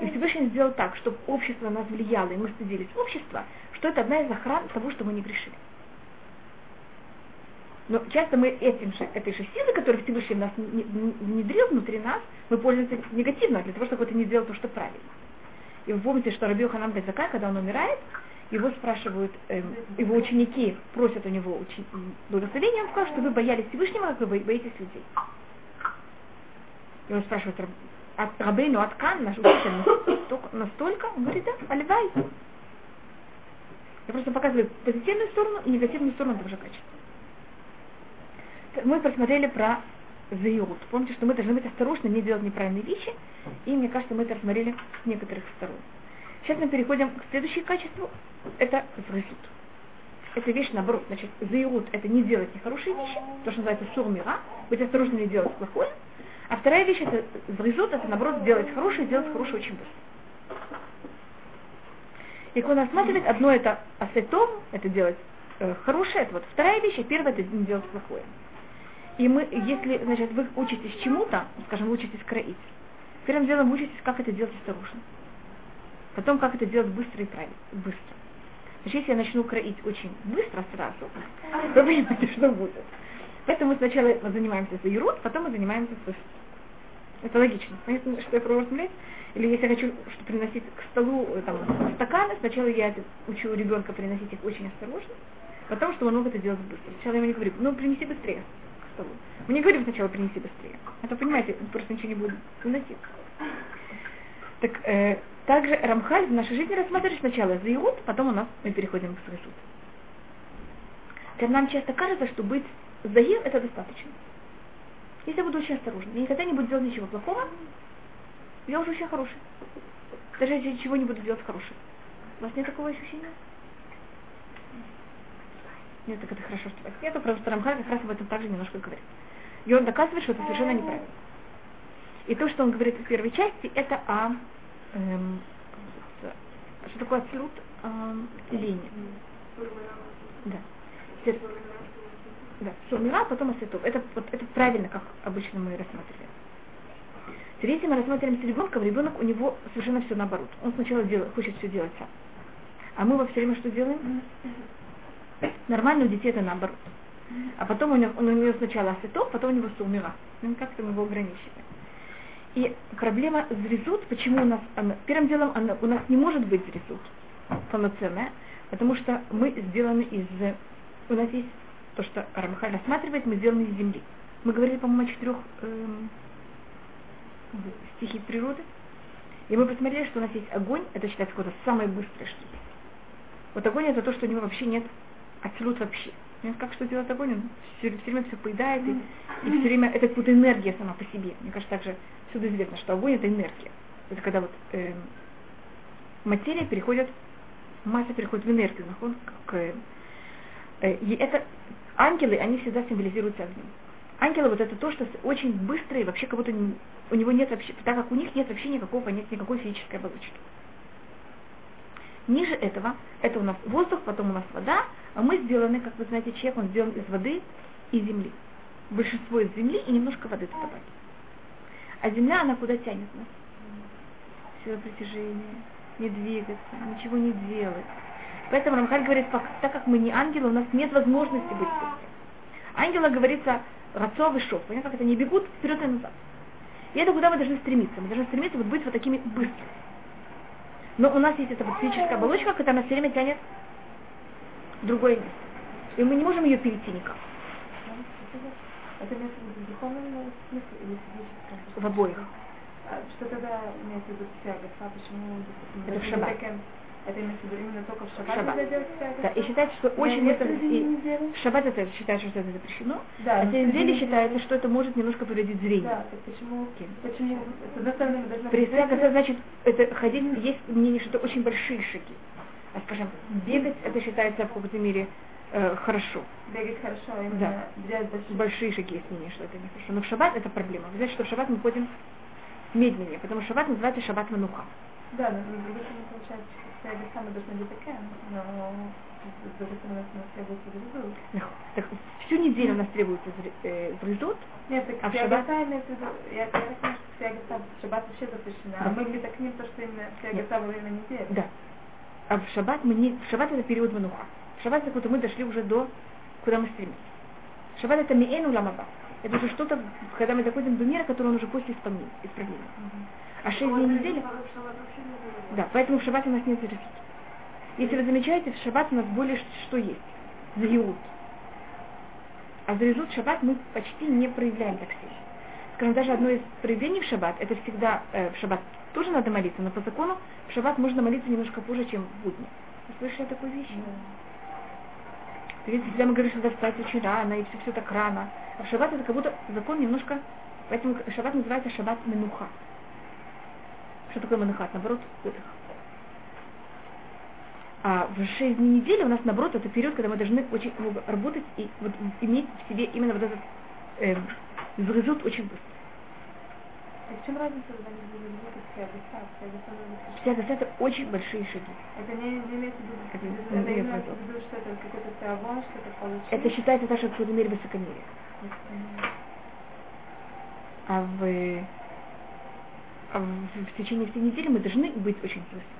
И Всевышний сделал так, чтобы общество на нас влияло, и мы стыдились общества, что это одна из охран того, что мы не грешили. Но часто мы этим же, этой же силой, которую Всевышний нас внедрил внутри нас, мы пользуемся негативно, для того, чтобы это не сделать то, что правильно. И вы помните, что Раби Ханам Базака, когда он умирает, его спрашивают, э, его ученики просят у него учи, благословения, он сказал, что вы боялись Всевышнего, как вы боитесь людей. И он спрашивает, от Рабейну, от Кан, наш учитель, настолько, он говорит, да, оливай. Я просто показываю позитивную сторону и негативную сторону того же качества. Мы посмотрели про заирут. Помните, что мы должны быть осторожны, не делать неправильные вещи. И мне кажется, мы это рассмотрели с некоторых сторон. Сейчас мы переходим к следующему качеству. Это зрызут. Это вещь наоборот. Значит, заирут это не делать нехорошие вещи, то, что называется сурмира, быть осторожным не делать плохое. А вторая вещь это зрызут, это наоборот делать хорошее, делать хорошее очень быстро. И когда рассматривать, одно это асетом, это делать э, хорошее, это вот вторая вещь, а первая это делать плохое. И мы, если, значит, вы учитесь чему-то, скажем, учитесь кроить, первым делом учитесь, как это делать осторожно. Потом, как это делать быстро и правильно, быстро. Значит, если я начну кроить очень быстро сразу, то вы понимаете, что будет. Поэтому мы сначала занимаемся за ерут, потом мы занимаемся с Это логично. Понятно, что я пробую размлять? Или если я хочу что приносить к столу э, там, стаканы, сначала я учу ребенка приносить их очень осторожно, потом, что он мог это делать быстро. Сначала я ему не говорю, ну принеси быстрее столу. Мы не говорим сначала принеси быстрее. А то, понимаете, просто ничего не будет выносить. Так, э, также Рамхаль в нашей жизни рассматривает сначала Заирут, потом у нас мы переходим к Срышут. Нам часто кажется, что быть Заир это достаточно. Если я буду очень осторожна, я никогда не буду делать ничего плохого, я уже очень хороший. Даже если ничего не буду делать хорошего. У вас нет такого ощущения? Нет, так это хорошо, что так потому что Рамхаль как раз об этом также немножко говорит. И он доказывает, что это совершенно неправильно. И то, что он говорит в первой части, это о эм, что такое абсолют эм, лени. Да. Да, Шумира, а потом Асетов. Это, вот, это правильно, как обычно мы рассматриваем. Теперь, если мы рассматриваем с ребенком, ребенок у него совершенно все наоборот. Он сначала делает, хочет все делать сам. А мы во все время что делаем? Нормально у детей это наоборот. А потом у него, у него сначала асетов, потом у него сумира. Ну, как-то мы его ограничиваем. И проблема зрезут, почему у нас, она, первым делом она, у нас не может быть зрезут полноценная, потому что мы сделаны из, у нас есть то, что Рамхаль рассматривает, мы сделаны из земли. Мы говорили, по-моему, о четырех эм, стихи природы. И мы посмотрели, что у нас есть огонь, это считается какое-то самое быстрое что Вот огонь это то, что у него вообще нет абсолют вообще. Понимаете, как что делает огонь? Он все, все время все поедает, и, и все время это как будто энергия сама по себе. Мне кажется, также всюду известно, что огонь это энергия. Это когда вот э, материя переходит, масса переходит в энергию, нахон, к, э, и это ангелы, они всегда символизируются огнем. Ангелы вот это то, что очень быстро и вообще как будто у него нет вообще, так как у них нет вообще никакого, нет никакой физической оболочки. Ниже этого, это у нас воздух, потом у нас вода, а мы сделаны, как вы знаете, человек, он сделан из воды и земли. Большинство из земли и немножко воды добавить. А земля, она куда тянет нас? Сила притяжения, не двигаться, ничего не делать. Поэтому Рамхаль говорит, так как мы не ангелы, у нас нет возможности быть быстрым. Ангела говорится рацов и шов. Понятно, как это не бегут вперед и назад. И это куда мы должны стремиться. Мы должны стремиться вот быть вот такими быстрыми. Но у нас есть эта вот физическая оболочка, которая нас все время тянет в другое место. И мы не можем ее перейти никак. Это имеется духовном смысле или физическом? В обоих. А что тогда имеется в виду тяга? Почему, Это в шаббат. Это имеется в виду именно только в шаббат, шаббат. нельзя делать? Да, и считается, что очень нет это... и- в шаббат это считается, что это запрещено, Да, а среди деле недели- считается, что это может немножко повредить зрение. Да, так почему, почему, с одной стороны, мы должны... Присяга, значит, это ходить, есть мнение, что это очень большие шаги. А скажем, бегать, это считается в какой-то мере э, хорошо. Бегать хорошо, а именно Да. взять большие... Большие шаги есть мнение, что это нехорошо. Но в шаббат это проблема. Вы знаете, что в шаббат мы ходим медленнее, потому что шаббат называется шаббат мануха. Да, но с другой стороны, получается, что тяга сама должна быть такая, но с другой стороны, у нас требуется результат. Так, всю неделю у нас требуется зре- э, зрезут, Нет, так А в шаббат? я, я так понимаю, что тяга са в шаббат вообще запрещена, а мы так ним, то, что именно Нет. са во время недели. да. А в шаббат мы не... В шаббат это период мануха. В шаббат это куда мы дошли уже до, куда мы стремимся. Шаббат это миэну ламаба. Это уже что-то, когда мы доходим до мира, который он уже после исправления. А шесть дней недели... Да, поэтому в шаббат у нас нет зарезут. Если вы замечаете, в шаббат у нас более что есть? Зариут. А зарезут в шаббат мы почти не проявляем так сильно. Скажем, даже одно из проявлений в шаббат, это всегда э, в шаббат тоже надо молиться, но по закону в шаббат можно молиться немножко позже, чем в будни. Вы слышали о такой вещи? Видите, всегда мы говорим, что надо встать очень рано, и все, все так рано. А в шаббат это как будто закон немножко... Поэтому шаббат называется шаббат менуха. Что такое менуха? Наоборот, отдых. А в шесть дней недели у нас, наоборот, это период, когда мы должны очень много работать и вот иметь в себе именно вот этот э, зрезут очень быстро. Так в чем разница, когда они были запрещена. Вся гаса это очень большие шаги. Это не, не имеется в виду, Это это, это имеет имеется в виду, что это какой-то теавон, что-то получить. Это считается даже в какой-то мере высокомерие. А в, а в, в течение всей недели мы должны быть очень быстро.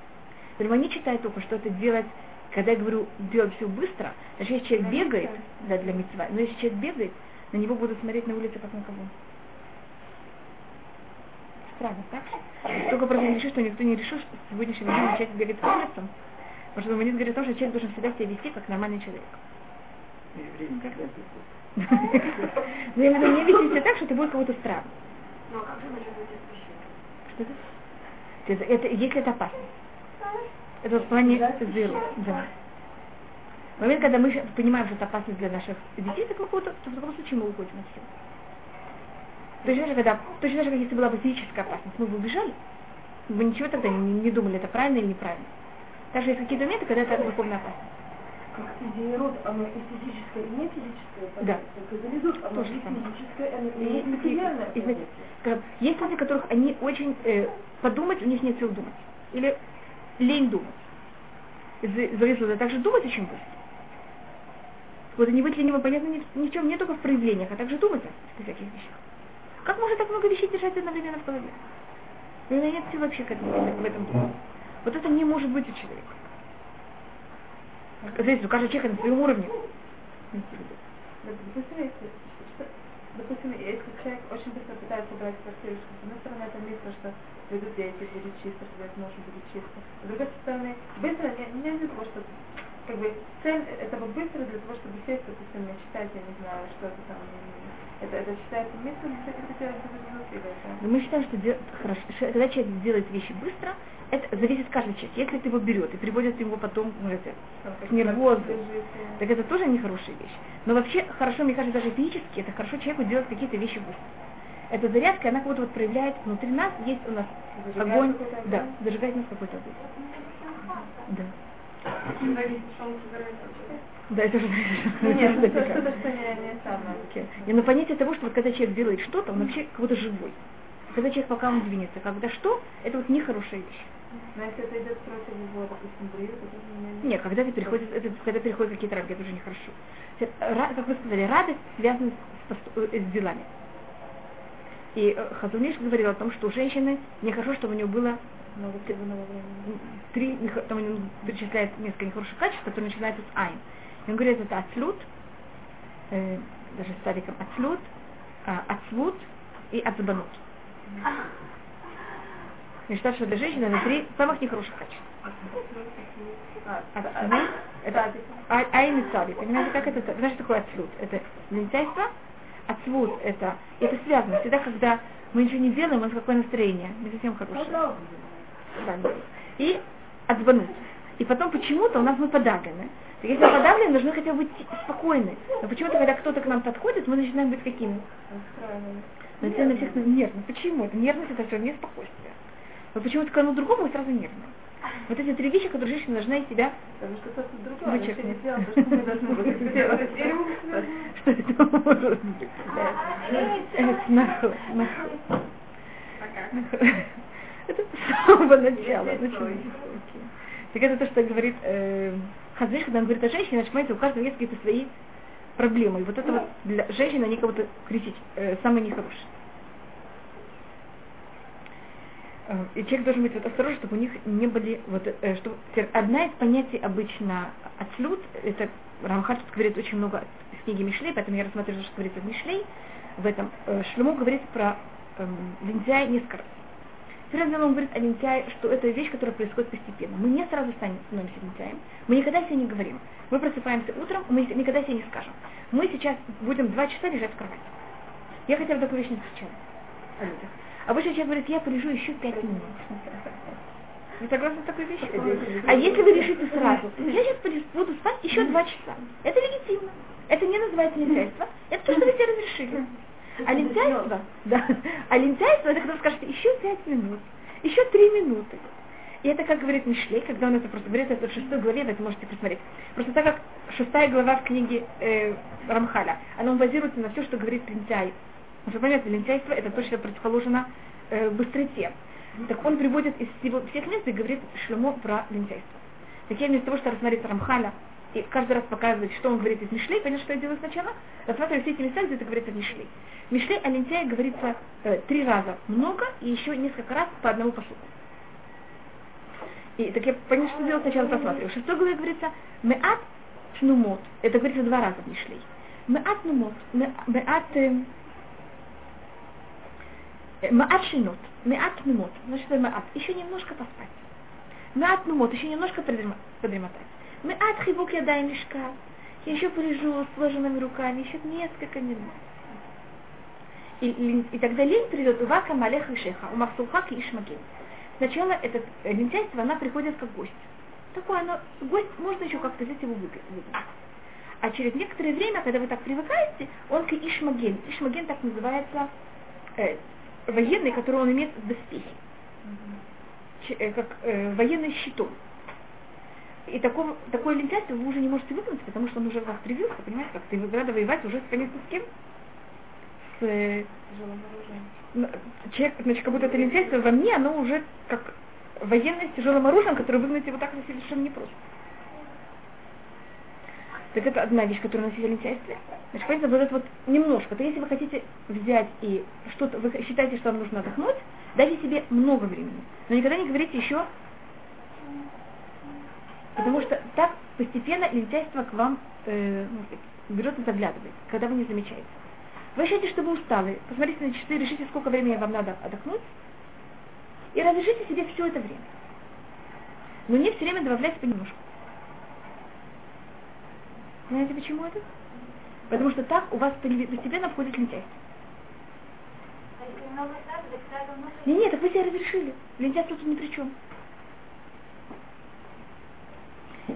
Поэтому они читают только, что это делать, когда я говорю делать все быстро, даже если человек Для бегает, митцвы. да, для митцва, но если человек бегает, на него будут смотреть на улице как на кого. Странно, так? Только просто не решил, что никто не решил, что с сегодняшнего дня человек бегает по улицам. Потому что Мамонит говорит о том, что человек должен всегда себя вести как нормальный человек. Еврейский язык. Но я имею в виду, не вести себя так, что это будет кого-то странно. Ну, а как же может быть? Что это? Это, это, если это опасно. Это вот в плане зеру. Да. В момент, когда мы понимаем, что это опасность для наших детей, так мы то в таком случае мы уходим отсюда. Точно так же, когда, точно так же, как если была бы физическая опасность, мы бы убежали, мы ничего тогда не, не думали, это правильно или неправильно. Также есть какие-то моменты, когда это духовная опасность. Как идея оно и физическое, и не физическое. Да. То же и самое. физическое, оно И, и скажем, есть люди, которых они очень э, подумать, у них нет сил думать. Или лень думать. За- Зависло, а также думать очень быстро. Вот не быть ленивым, понятно, ни, в- ни в чем, не только в проявлениях, а также думать о всяких вещах. Как можно так много вещей держать одновременно в голове? Нет сил вообще к этому, в этом думать. Вот это не может быть у человека. Зависит, у каждого человека на своем уровне. Допустим, если, что- допустим, если человек очень быстро пытается убрать квартиру, что с одной стороны это мысль, что придут дети, будет чисто, что это может будет чисто. С другой стороны, быстро не, не из-за того, что как бы цель этого быстро для того, чтобы сесть, допустим, читать, я не знаю, что-то там. Это, это считается или это? Мы считаем, что дел... хорошо, когда человек делает вещи быстро, это зависит каждый человек. Если ты его берет и приводит его потом ну, это, к нервозу, так это тоже нехорошая вещь. Но вообще хорошо, мне кажется, даже физически, это хорошо человеку делать какие-то вещи быстро. Эта зарядка, она как-то вот проявляет внутри нас, есть у нас Зажигает огонь? да, зажигает нас какой-то огонь. Да. Да, это уже Ну, Нет, ну, что- что-то, что не, не самое. Окей. Не, но понятие того, что вот когда человек делает что-то, он вообще как будто живой. Когда человек пока он двинется, когда что, это вот нехорошая вещь. Но если это идет против его, допустим, брею, то тоже не... Нет, когда это переходит, это, когда переходит какие-то рамки, это уже нехорошо. Ра- Как вы сказали, радость связана с, посту- э, с делами. И э, Хазуниш говорил о том, что у женщины нехорошо, чтобы у нее было Много три, там у него перечисляет несколько нехороших качеств, которые начинаются с айн. Он говорит, это ацлут, э, даже с садиком ацлут, а, ацвут и ацбанут. И считают, что для женщины это три самых нехороших качеств. А, Ацвут, это ай- айн и цади. Понимаете, как это? Знаешь, что такое ацлут? Это лентяйство, ацвут это, это связано. Всегда, когда мы ничего не делаем, у нас какое настроение, не совсем хорошее. Да. И отзвонут. И потом почему-то у нас мы подавлены. Так Если подавлены, нужно хотя бы быть спокойны. Но почему-то, когда кто-то к нам подходит, мы начинаем быть какими? Расстроенный. На все на всех нервно. Почему? Это нервность, это все не спокойствие. Но почему-то к одному другому мы сразу нервны. Вот эти три вещи, которые женщина должна из себя Потому что кто-то другой, Вычеркнуть. то, что должны это может быть. Это с самого начала. Так это то, что говорит э, Хазыш, когда он говорит о женщине, значит, понимаете, у каждого есть какие-то свои проблемы. И вот это вот для женщин, они как будто критич, э, самые нехорошие. Э, И человек должен быть вот осторожен, чтобы у них не были вот, э, что теперь одна из понятий обычно отслюд, это Рамхат тут говорит очень много из книги Мишлей, поэтому я рассматриваю, что говорится в Мишлей. В этом э, Шлюму говорит про эм, лентяя несколько раз. Делом он говорит о лентяе, что это вещь, которая происходит постепенно. Мы не сразу становимся лентяем. Мы никогда себе не говорим. Мы просыпаемся утром, мы никогда себе не скажем. Мы сейчас будем два часа лежать в кровати. Я хотя бы такую вещь не встречала. Обычно человек говорит, я полежу еще пять минут. Вы согласны с такой вещью? А если вы решите сразу, я сейчас буду спать еще два часа. Это легитимно. Это не называется лентяйство. Это то, что вы себе разрешили. А лентяйство, да, а лентяйство, это когда вы скажете, еще пять минут, еще три минуты. И это, как говорит Мишлей, когда он это просто говорит, это в шестой главе, вы это можете посмотреть. Просто так как шестая глава в книге э, Рамхаля, она базируется на все, что говорит лентяй. Что, понятно, лентяйство это то, что противоположно э, быстроте. Так он приводит из всего, всех мест и говорит Шлемо про лентяйство. Так я вместо того, что рассмотреть Рамхаля и каждый раз показывать, что он говорит из Мишлей, понятно, что я делаю сначала, рассматриваю все эти места, где это говорится Мишлей. Мишлей о лентяе говорится э, три раза много и еще несколько раз по одному посуду. И так я понятно, что делать сначала просматриваю. В шестой главе говорится Меат шнумот. Это говорится два раза в Мишлей. Меат нумот. ме- Меат э, Маат шинот, меат нумот, значит маат, еще немножко поспать. Меат нумот, еще немножко подрема- подремотать. Меат хибук ядай мешка, я еще полежу с сложенными руками, еще несколько минут. И, и, и тогда лень придет у вака малеха и шеха, у махсулхак и ишмагин. Сначала это э, лентяйство, она приходит как гость. Такое оно, гость, можно еще как-то взять его выгнать. А через некоторое время, когда вы так привыкаете, он к ишмаген. Ишмаген так называется э, военный, который он имеет в доспехе. Ч- э, как э, военный щитом. И такого, такое лентяйство вы уже не можете выгнать, потому что он уже в вас привился, понимаете, как ты надо воевать уже с конечно с кем? С, э, человек, значит, как будто это лентяйство во мне, оно уже как военный с тяжелым оружием, который выгнать его так совершенно непросто. Так это одна вещь, которую носите лентяйстве. Значит, понятно, вот это вот немножко. То если вы хотите взять и что-то, вы считаете, что вам нужно отдохнуть, дайте себе много времени. Но никогда не говорите еще, потому что так постепенно лентяйство к вам э, ну, берет и заглядывает, когда вы не замечаете. Вы ощущаете, что вы усталы, посмотрите на часы, решите, сколько времени вам надо отдохнуть, и разрешите себе все это время. Но не все время добавлять понемножку. Знаете почему это? Потому что так у вас постепенно входит лентяйство. Не, нет, так вы себя разрешили. Лентяйство тут ни при чем.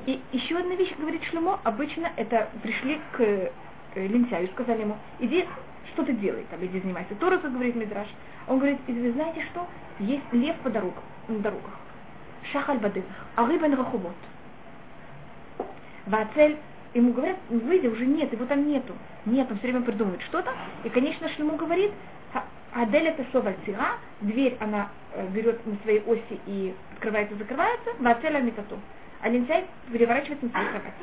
И еще одна вещь, говорит Шлюмо, обычно это пришли к лентяю и сказали ему, иди, что ты делай, там, иди занимайся. Тора, как говорит Мидраш. Он говорит, вы знаете что? Есть лев по дорогам, на дорогах. Шахаль бады, а рыба на рахубот. Вацель, ему говорят, выйди, уже нет, его там нету. Нет, он все время придумывает что-то. И, конечно, Шлему говорит, Адель это слово цира, дверь она э, берет на своей оси и открывается, закрывается, вацель амитату а лентяй переворачивается на свою кровать.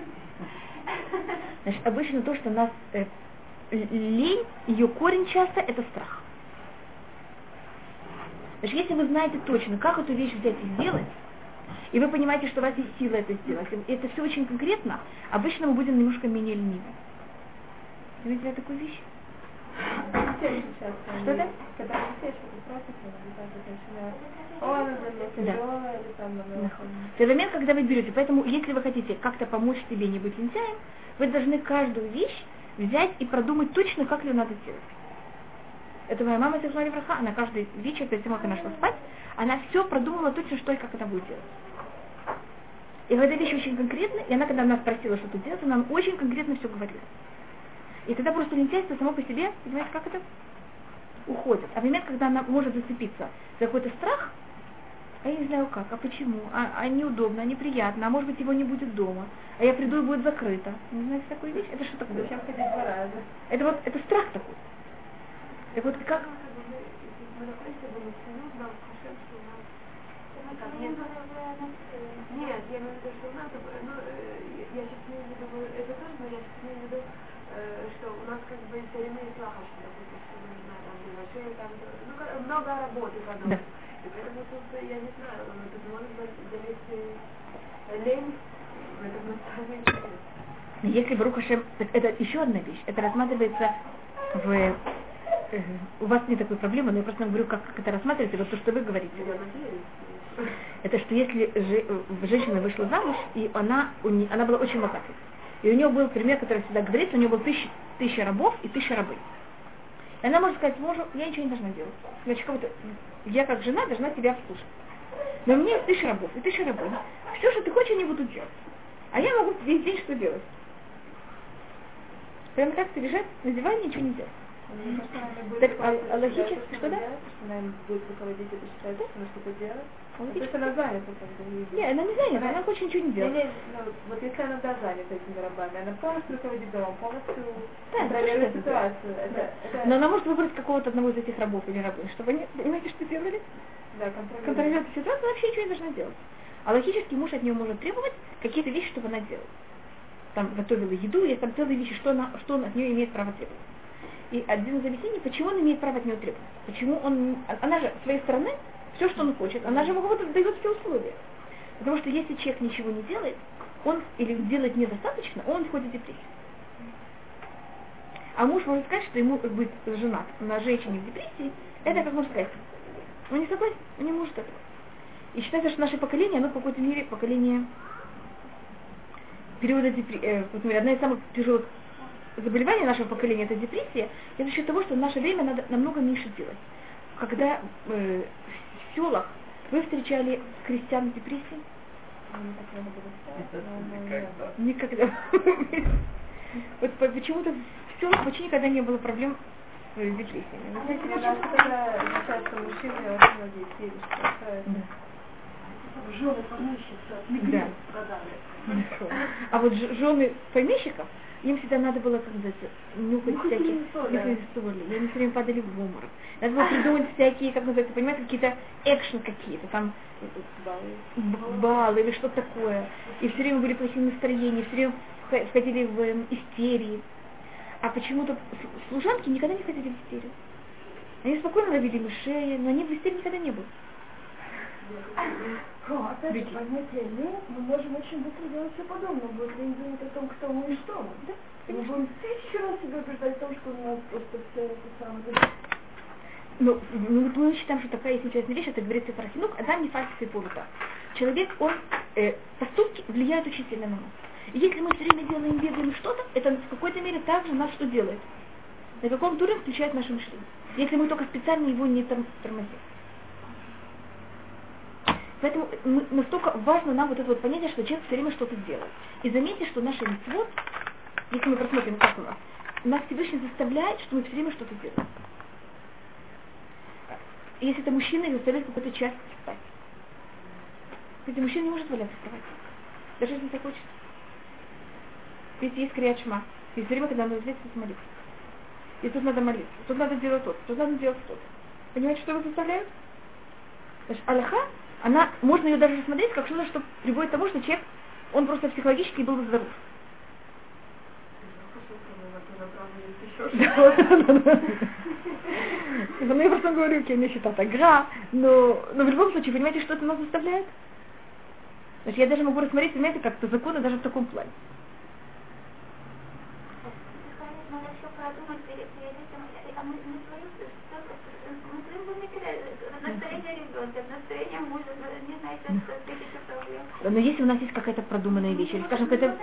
Значит, обычно то, что нас э, лень, ее корень часто это страх. Значит, если вы знаете точно, как эту вещь взять и сделать, и вы понимаете, что у вас есть сила это сделать, и это все очень конкретно, обычно мы будем немножко менее ленивы. Вы видели такую вещь? Это? Когда момент, когда вы берете. Поэтому, если вы хотите как-то помочь себе не быть лентяем, вы должны каждую вещь взять и продумать точно, как ее надо делать. Это моя мама Сахмари Враха, она каждый вечер, перед тем, как она шла спать, она все продумала точно, что и как это будет делать. И в этой вещи очень конкретно, и она, когда нас спросила, что тут делать, она нам очень конкретно все говорила. И тогда просто лентяйство само по себе, понимаете, как это? Уходит. А в момент, когда она может зацепиться за какой-то страх, а я не знаю как, а почему, а, а неудобно, а неприятно, а может быть его не будет дома, а я приду и будет закрыто. Не знаете такую вещь? Это что такое? Зачем ходить два раза? Это вот, это страх такой. Так вот как? Нет, я имею в виду, что у нас, ну, я сейчас не имею в виду, это тоже, но я сейчас имею в виду, что у нас как бы все время есть лаха, что, допустим, что нужно там приглашение, там, ну, много работы потом. Да. И поэтому тут, я не знаю, тут может быть залезть лень, это будет самое интересное. Если в Рухашем, это еще одна вещь, это рассматривается в э, у вас нет такой проблемы, но я просто говорю, как, это рассматривается, вот то, что вы говорите. Это что если же, женщина вышла замуж, и она, она была очень богатой. И у нее был пример, который всегда говорится, у нее было тысяча, тысяча рабов и тысяча рабы. И она может сказать мужу, я ничего не должна делать. Значит, как будто я как жена должна тебя обслуживать. Но у меня тысяча рабов и тысяча рабов. Все, что ты хочешь, они будут делать. А я могу весь день что делать? Прямо так лежать на диване ничего не делать. Так, а, а логически, что да? Она будет руководить это считать, что она что-то делает. То есть она занята как бы. Не, она не занята, она хочет ничего не Не, делать. не, ну, вот если она да, занята этими рабами, она полностью руководит домом, полностью Да, контролирует ситуацию. Это, это, Но она может выбрать какого-то одного из этих рабов или рабынь, чтобы они, понимаете, что делали? да, контролирует. Контролировать ситуацию, она вообще ничего не должна делать. А логически муж от нее может требовать какие-то вещи, чтобы она делала. Там готовила еду, есть там целые вещи, что, она, что он от нее имеет право требовать. И один из объяснений, почему он имеет право от нее требовать. Почему он, она же с своей стороны, все, что он хочет, она же ему дает все условия. Потому что если человек ничего не делает, он или делает недостаточно, он входит в депрессию. А муж может сказать, что ему быть женат на женщине в депрессии, это как можно сказать. Он не согласен, он не может этого. И считается, что наше поколение, оно в какой-то мере поколение периода депрессии. Э, одна из самых тяжелых заболеваний нашего поколения это депрессия, и за счет того, что в наше время надо намного меньше делать. Когда э, в селах вы встречали крестьян с депрессией? Никогда. Вот по- почему-то в селах почти никогда не было проблем с э, депрессиями. Вы знаете, Мне почему? кажется, когда начаться мужчины, очень многие дети, что это Жены помещица, Да. Хорошо. А вот жены помещиков, им всегда надо было, как называется, нюхать Нюхать всякие, нюхать соли. И они все время падали в обморок. Надо было придумать всякие, как называется, понимаете, какие-то экшен какие-то, там баллы или что-то такое. И все время были плохие настроения, все время вх- входили в эм, истерии. А почему-то служанки никогда не входили в истерию. Они спокойно ловили мышей, но они в истерии никогда не были. Но, опять же, понятие лень, мы можем очень быстро делать все подобное. Будет лень думать о том, кто мы и что мы. Да, мы будем тысячу раз себя убеждать в том, что у нас просто все это самое. Ну, ну, мы считаем, что такая есть интересная вещь, это говорится про хинук, адам не фальсифи полута. Человек, он, э, поступки влияют очень сильно на нас. И если мы все время делаем, бегаем что-то, это в какой-то мере также нас что делает? На каком уровне включает наше мышление. Если мы только специально его не тор- тормозим. Поэтому мы, настолько важно нам вот это вот понятие, что человек все время что-то делает. И заметьте, что наши митцвот, если мы просмотрим, как у нас, нас Всевышний заставляет, что мы все время что-то делаем. Если это мужчина, его заставляет какой-то час спать. Ведь мужчина не может валяться в. Даже если не захочет. Ведь есть криячма. И все время, когда надо взять, молиться. И тут надо молиться. Тут надо делать то, тут надо делать то. Понимаете, что его заставляют? Значит, Аллаха, она, можно ее даже рассмотреть как что-то, что приводит к тому, что человек, он просто психологически был бы здоров. Ну, я просто говорю, я не считаю игра, но, но в любом случае, понимаете, что это нас заставляет? Значит, я даже могу рассмотреть, понимаете, как-то законы даже в таком плане. Надо все продумать перед, перед этим, а мы, мы своим, мы своим вымекали настроение ребенка, настроение мужа, не знаю, что какие-то проблемы. Но если у нас есть какая-то продуманная вещь, или, скажем, какая-то...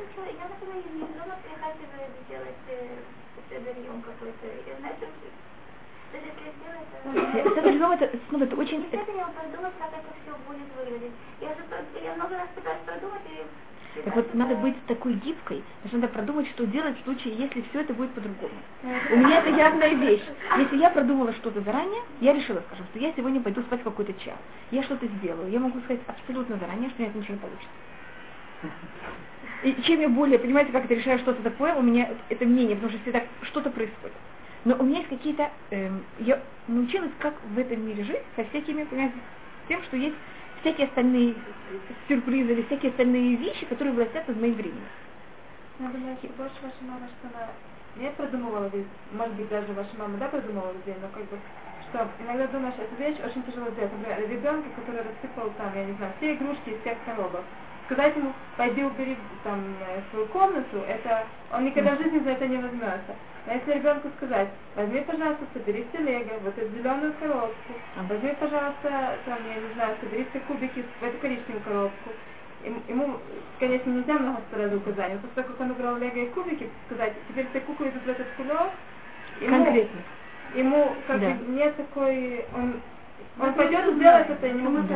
Знаете, даже если сделать... Это снова, это очень... Я много раз пытаюсь продумать, и Так вот, надо быть такой гибкой, что надо продумать, что делать в случае, если все это будет по-другому. У меня это явная вещь. Если я продумала что-то заранее, я решила, скажем, что я сегодня пойду спать в какой-то час. Я что-то сделаю. Я могу сказать абсолютно заранее, что у меня это ничего не получится. И чем я более, понимаете, как это решаю что-то такое, у меня это мнение, потому что всегда что-то происходит. Но у меня есть какие-то, эм, я научилась, как в этом мире жить, со всякими, понимаете, тем, что есть всякие остальные сюрпризы или всякие остальные вещи, которые властят над моим временем. Я думаю, что больше ваша мама, что она не продумывала весь, может быть, даже ваша мама, да, продумывала весь но как бы, что иногда думаешь, эту вещь очень тяжело сделать. Например, ребенка, который рассыпал там, я не знаю, все игрушки из всех коробок. Сказать ему, пойди убери там э, свою комнату, это он никогда в жизни за это не возьмется. Но если ребенку сказать, возьми, пожалуйста, собери все лего, вот эту зеленую коробку, возьми, пожалуйста, там, я не знаю, собери все кубики в эту коричневую коробку. Ему, конечно, нельзя много сразу указаний, после того, как он убрал лего и кубики, сказать, теперь все куклы идут в этот кулек, ему, Конкретно. ему как Да. бы нет такой, он, он пойдет сделать это, не может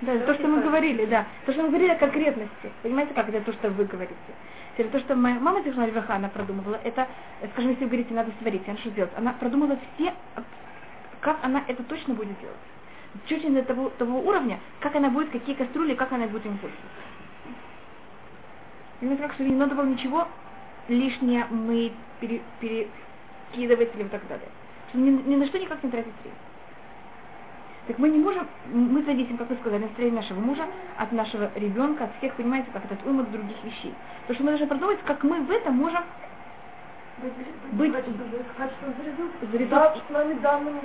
Да. то, что мы говорили, да. То, что мы говорили о конкретности. Понимаете, как это то, что вы говорите? Теперь то, что моя мама Зихна Льваха, она продумывала, это, скажем, если вы говорите, надо сварить, она что сделать? Она продумала все, как она это точно будет делать. Чуть до того, того уровня, как она будет, какие кастрюли, как она будет им пользоваться. Понимаете, как, что не надо было ничего лишнее мы пере, перекидывать или так далее. Ни, ни на что никак не тратить время. Так мы не можем, мы зависим, как вы сказали, от настроения нашего мужа, от нашего ребенка, от всех, понимаете, как этот уйма других вещей. Потому что мы должны продумать, как мы в этом можем Быть- с нами данными,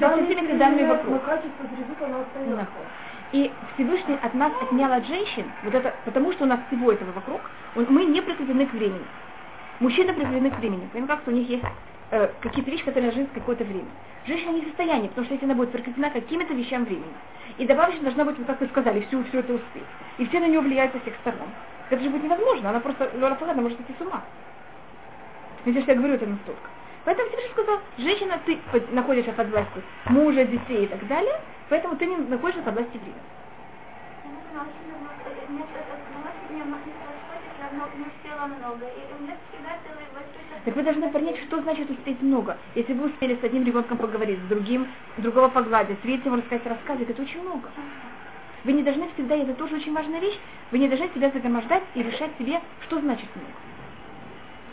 Со всеми данными качество оно остается. Нахуй. И Всевышний от нас отнял от женщин, вот это, потому что у нас всего этого вокруг, мы не прикреплены к времени. Мужчины прикреплены к времени. Понимаете, как у них есть э, какие-то вещи, которые в какое-то время. Женщина не в состоянии, потому что если она будет прикреплена к каким-то вещам времени. И добавочно должна быть, вот как вы сказали, всю, все это успеть. И все на нее влияют со всех сторон. Это же будет невозможно, она просто, Лора она может идти с ума. Что я говорю это настолько. Поэтому Всевышний сказал, женщина, ты находишься под властью мужа, детей и так далее, поэтому ты не находишься под властью времени. Не успела много, и у меня всегда целый большой Так вы должны понять, что значит успеть много. Если вы успели с одним ребенком поговорить, с другим, другого погладить, с третьим рассказать рассказы, это очень много. Вы не должны всегда, это тоже очень важная вещь, вы не должны себя загромождать и решать себе, что значит много.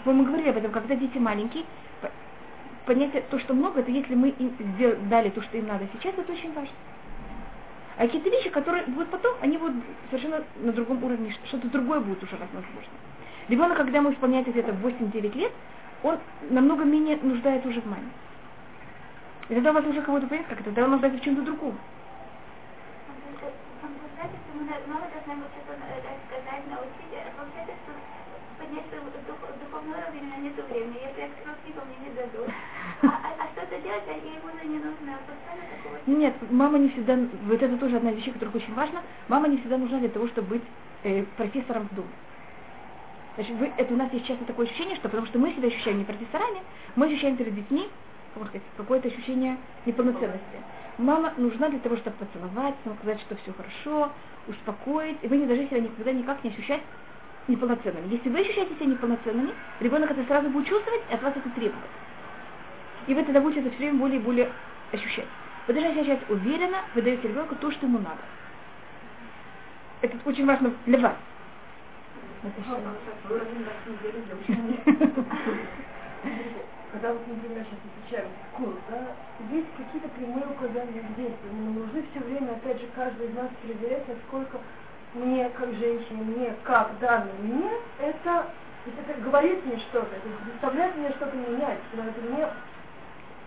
Вот мы говорили об этом, когда дети маленькие, по- понятие, то, что много, это если мы им дали то, что им надо сейчас, это очень важно. А какие-то вещи, которые будут потом, они будут совершенно на другом уровне, что-то другое будет уже возможно. Ребенок, когда ему исполняется где-то 8-9 лет, он намного менее нуждается уже в маме. И тогда у вас уже кого-то понять, как это, тогда он нуждается в чем-то другом. Нет мама не всегда, вот это тоже одна из вещей, которая очень важна, мама не всегда нужна для того, чтобы быть э, профессором в доме. Значит, вы, это у нас есть часто такое ощущение, что потому что мы себя ощущаем не профессорами, мы ощущаем перед детьми какое-то ощущение неполноценности. Мама нужна для того, чтобы поцеловать, сказать, что все хорошо, успокоить, и вы не должны себя никогда никак не ощущать неполноценными. Если вы ощущаете себя неполноценными, ребенок это сразу будет чувствовать и от вас это требовать. И вы тогда будете это все время более и более ощущать. Вы должны ощущать уверенно, вы даете ребенку то, что ему надо. Это очень важно для вас. Когда вот, например, сейчас отвечаем курс, да, есть какие-то прямые указания в действии, но нужно все время, опять же, каждый из нас проверять, насколько мне, как женщине, мне, как данной мне, это, это говорит мне что-то, это заставляет меня что-то менять, это мне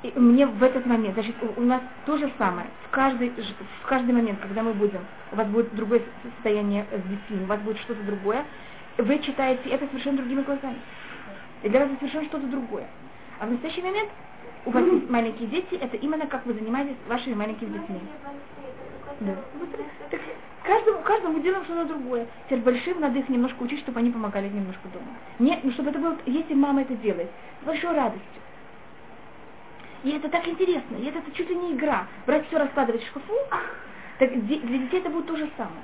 и мне в этот момент, значит, у, у нас то же самое. В каждый, в каждый момент, когда мы будем, у вас будет другое состояние с детьми, у вас будет что-то другое, вы читаете это совершенно другими глазами. И для вас это совершенно что-то другое. А в настоящий момент у вас есть маленькие дети, это именно как вы занимаетесь вашими маленькими детьми. Да. Так, каждому, каждому делаем что-то другое. Теперь большим надо их немножко учить, чтобы они помогали немножко дома. Не, ну, чтобы это было, если мама это делает, с большой радостью. И это так интересно, и это, это чуть ли не игра. Брать все, раскладывать в шкафу, так для детей это будет то же самое.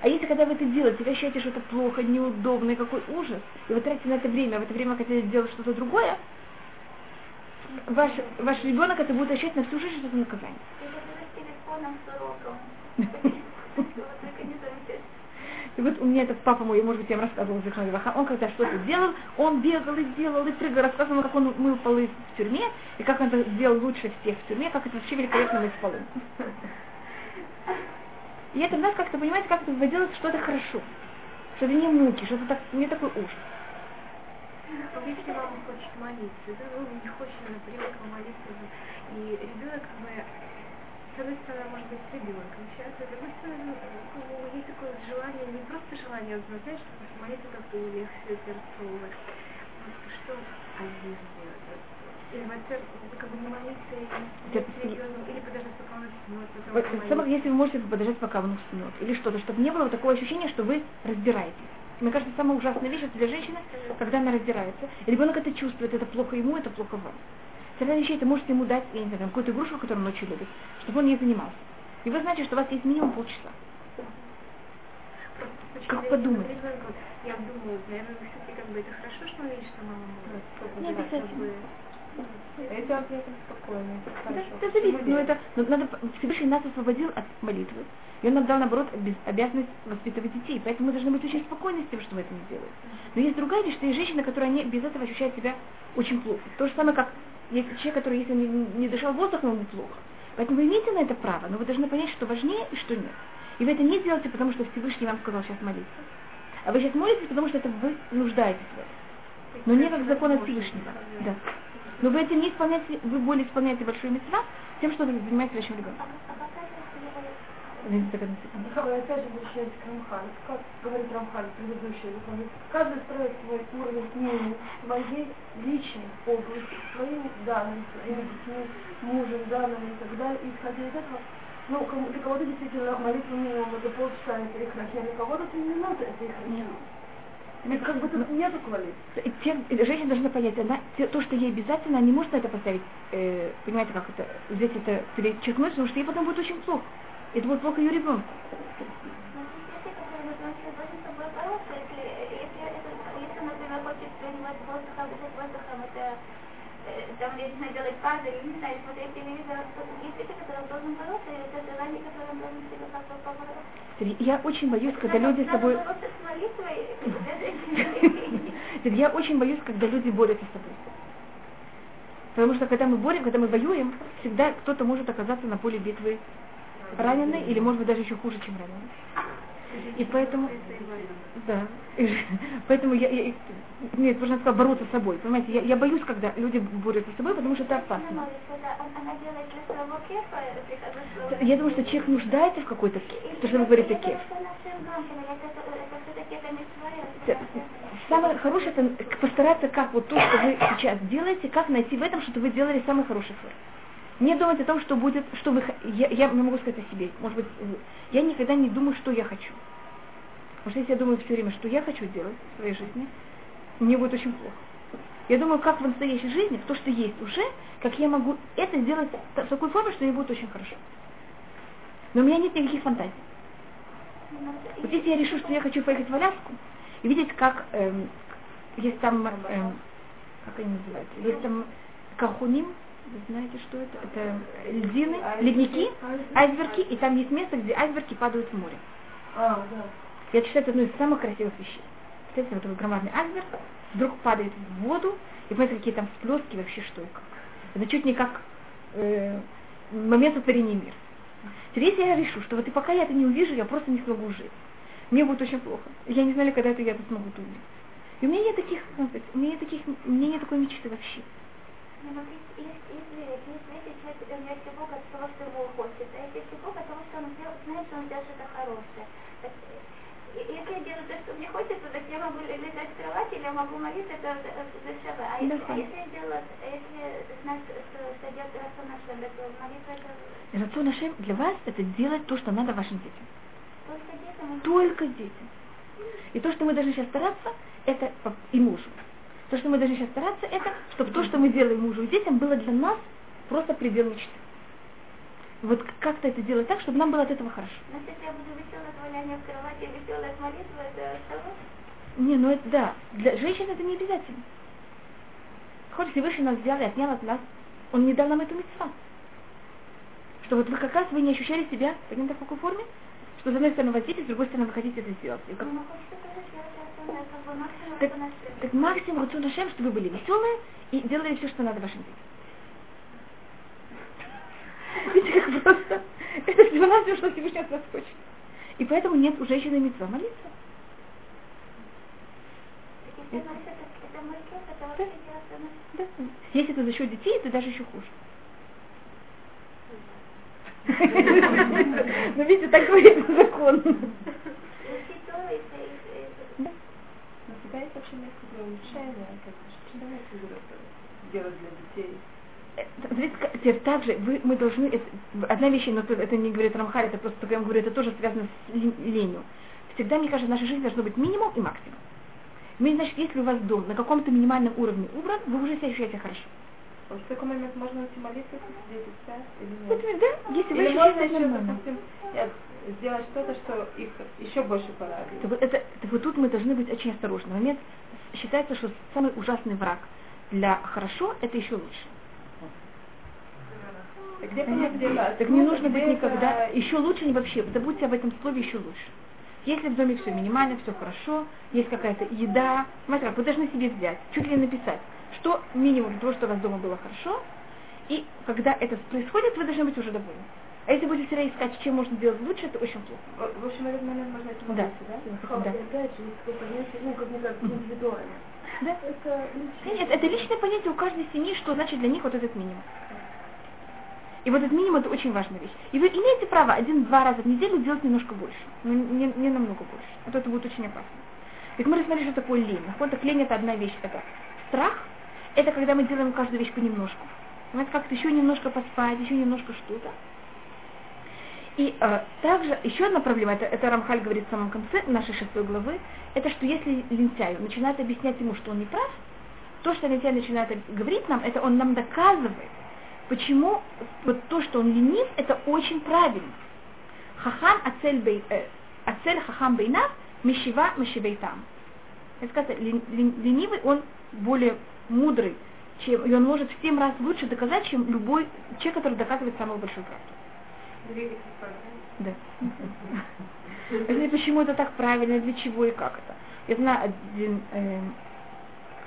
А если когда вы это делаете, вы ощущаете, что это плохо, неудобно, и какой ужас, и вы тратите на это время, а в это время хотите делать что-то другое, ваш, ваш ребенок это будет ощущать на всю жизнь, что это наказание. И вот у меня этот папа мой, может быть, я вам рассказывала он когда что-то делал, он бегал и делал, и прыгал, рассказывал, как он мыл полы в тюрьме, и как он это сделал лучше всех в тюрьме, как это вообще великолепно мыть полы. И это нас как-то, понимаете, как-то выводилось что-то хорошо, что это не муки, что это так, не такой ужас. Если мама хочет молиться, да, ну, не хочет, она привыкла молиться, и ребенок, как бы, с одной стороны, может быть, с ребенком общаться, с другой стороны, ну, есть такое желание, не просто желание, а знаешь, что молиться как-то у них все это. Что один сделать? Или, во-первых, как бы не молиться и или подождать, пока он уснет. Если вы можете подождать, пока он уснет, или что-то, чтобы не было такого ощущения, что вы разбираетесь. Мне кажется, самая ужасная вещь это для женщины, когда она раздирается. И ребенок это чувствует, это плохо ему, это плохо вам. Всегда вещей это можете ему дать, я не знаю, какую-то игрушку, которую он очень любит, чтобы он не занимался. И вы знаете, что у вас есть минимум полчаса. Как подумать? Я думаю, наверное, все-таки как бы это хорошо, что он видит, что мама может. Не обязательно. Это ответ спокойно. Да, это зависит, но это, но надо, Всевышний нас освободил от молитвы. И он нам дал, наоборот, обязанность воспитывать детей. Поэтому мы должны быть очень спокойны с тем, что мы это не делаем. Но есть другая вещь, что есть женщины, которые они без этого ощущают себя очень плохо. То же самое, как есть человек, который, если не, не дышал воздухом, ему плохо. Поэтому вы имеете на это право, но вы должны понять, что важнее и что нет. И вы это не делаете, потому что Всевышний вам сказал сейчас молиться. А вы сейчас молитесь, потому что это вы нуждаетесь в этом. Но не как закон от Всевышнего. Да. Но вы этим не исполняете, вы более исполняете большую мецва тем, что вы занимаетесь вашим ребенком. Опять же возвращаясь к как говорит Рамхан, предыдущий духовник, каждый строит свой уровень минимум своей личной области, своими данными, своими детьми, мужем, данными и так далее. И исходя из этого, ну, для кого-то действительно молитва минимум это полчаса, это их а для кого-то три минуты, это их нет. как бы тут нету коалиции. Женщина должна понять, она, то, что ей обязательно, она не может на это поставить, э, понимаете, как это, здесь это перечеркнуть, потому что ей потом будет очень плохо. Это будет плохо ее ребенку. там, я не знаю, делать пазл, или не знаю, смотреть телевизор, есть вещи, которые он должен бороться, и это желание, которое он должен себе как-то побороться. Я очень боюсь, когда люди с собой... Я очень боюсь, когда люди борются с собой. Потому что когда мы борем, когда мы воюем, всегда кто-то может оказаться на поле битвы раненый, или может быть даже еще хуже, чем раненый. И поэтому, да, поэтому я, я нет, можно сказать, бороться с собой. Понимаете, я, я боюсь, когда люди борются с собой, потому что это опасно. Я думаю, что человек нуждается в какой-то, то, что вы говорите, кеф. Самое хорошее это постараться, как вот то, что вы сейчас делаете, как найти в этом, что вы делали самый хороший флаг не думать о том, что будет, что вы, я, я могу сказать о себе, может быть, я никогда не думаю, что я хочу. Потому что если я думаю все время, что я хочу делать в своей жизни, мне будет очень плохо. Я думаю, как в настоящей жизни, то, что есть уже, как я могу это сделать в такой форме, что мне будет очень хорошо. Но у меня нет никаких фантазий. Вот если я решу, что я хочу поехать в Аляску и видеть, как эм, есть там, эм, как они называются, есть там Кахуним, вы знаете, что это? Это льдины, ледники, айсберги, и там есть место, где айсберги падают в море. А, да. Я считаю, это одно из самых красивых вещей. Представляете, вот такой громадный айсберг вдруг падает в воду, и понимаете, какие там всплески, вообще что и как. Это чуть не как э, момент сотворения мира. Теперь если я решу, что вот и пока я это не увижу, я просто не смогу жить. Мне будет очень плохо. Я не знаю, когда это я это смогу увидеть. И у меня нет таких, ну, у меня нет таких, у меня нет такой мечты вообще. Не, ну, есть, есть, есть верить, есть верить, человек верить в Бога от того, что его хочет, а в Бога от того, что он знает, что он сделает что-то хорошее. И- если я делаю то, что мне хочется, так я могу летать в кровати, или я могу молиться, это дешевле. А если, а если я делаю, а если знать, что, что делать Рацон Ашем, так молитва это Рацион Ашем для вас это делать то, что надо вашим детям. Только детям и то, что мы должны сейчас стараться, это и мужу. То, что мы должны сейчас стараться, это, чтобы то, что мы делаем мужу и детям, было для нас просто предел мечты. Вот как-то это делать так, чтобы нам было от этого хорошо. Но если я буду веселое от валяния в кровати, веселая от молитвы, это что? Не, ну это да. Для женщин это не обязательно. Хоть Всевышний нас взял и отнял от нас, он не дал нам эту митцва. Что вот вы как раз вы не ощущали себя, понятно, в какой форме? Что с одной стороны дети, с другой стороны вы хотите это сделать. И как- Ну, Так, так максимум рацион Ашем, чтобы вы были веселые и делали все, что надо вашим детям. Видите, как просто. Это всего навсего, что Всевышний от нас хочет. И поэтому нет у женщины митцва молиться. Да. Если это за счет детей, это даже еще хуже. Но видите, так говорит закон. Но как как- теперь также вы, мы должны, одна вещь, но это, не говорит Рамхаль, это просто, только я вам говорю, это тоже связано с лень- ленью. Всегда, мне кажется, в нашей жизни должно быть минимум и максимум. Значит, если у вас дом на каком-то минимальном уровне убран, вы уже себя ощущаете хорошо. Вот в такой момент можно уйти молиться, дети спят или нет? Например, да, если вы Или можно ощущаете еще, допустим, я- сделать что-то, что их еще больше порадует. Это вот, это, вот тут мы должны быть очень осторожны. Момент считается, что самый ужасный враг для хорошо это еще лучше. Так где понять, где? Так не Ну, нужно быть никогда. это- Еще лучше не вообще. Забудьте об этом слове еще лучше. Если в доме все минимально, все хорошо, есть какая-то еда, смотрите, как вы должны себе взять, чуть ли написать, что минимум для того, что у вас дома было хорошо, и когда это происходит, вы должны быть уже довольны. А если будете всегда искать, чем можно сделать лучше, это очень плохо. В в общем, этот момент можно идти Да. да? Да. ну, как мне кажется, индивидуально. Да? Это личное. Нет, это личное понятие у каждой семьи, что значит для них вот этот минимум. И вот этот минимум это очень важная вещь. И вы имеете право один-два раза в неделю делать немножко больше. Но не, не намного больше. А то это будет очень опасно. Ведь мы рассмотрели, что такое лень. Вот так лень это одна вещь. Это страх. Это когда мы делаем каждую вещь понемножку. Понимаете, как-то еще немножко поспать, еще немножко что-то. И э, также еще одна проблема, это, это Рамхаль говорит в самом конце нашей шестой главы, это что если лентяю начинает объяснять ему, что он не прав, то, что лентяй начинает говорить нам, это он нам доказывает, почему вот то, что он ленив, это очень правильно. Хахам ацель, бей, э, ацель хахам бейнав, мишива мишивей там. Это сказать, лен- лен- ленивый, он более мудрый, чем, и он может в семь раз лучше доказать, чем любой человек, который доказывает самую большую правду. Да. Я знаю, почему это так правильно, для чего и как это. Я знаю один, эм,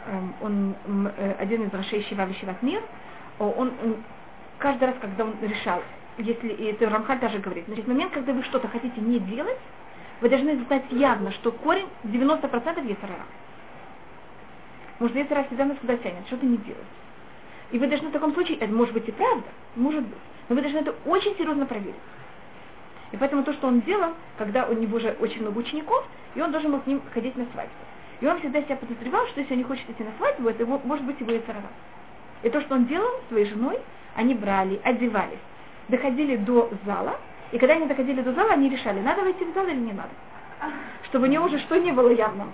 эм, он, э, один из Рашей Шива Мир, он, он каждый раз, когда он решал, если, и это Рамхаль даже говорит, значит, в момент, когда вы что-то хотите не делать, вы должны знать явно, что корень 90% Есарара. Может, Есара всегда нас куда тянет, что-то не делать. И вы должны в таком случае, это может быть и правда, может быть, но вы должны это очень серьезно проверить. И поэтому то, что он делал, когда у него же очень много учеников, и он должен был к ним ходить на свадьбу. И он всегда себя подозревал, что если он не хочет идти на свадьбу, это его, может быть его Яцерара. И то, что он делал своей женой, они брали, одевались, доходили до зала, и когда они доходили до зала, они решали, надо войти в зал или не надо. Чтобы у нее уже что не было явным.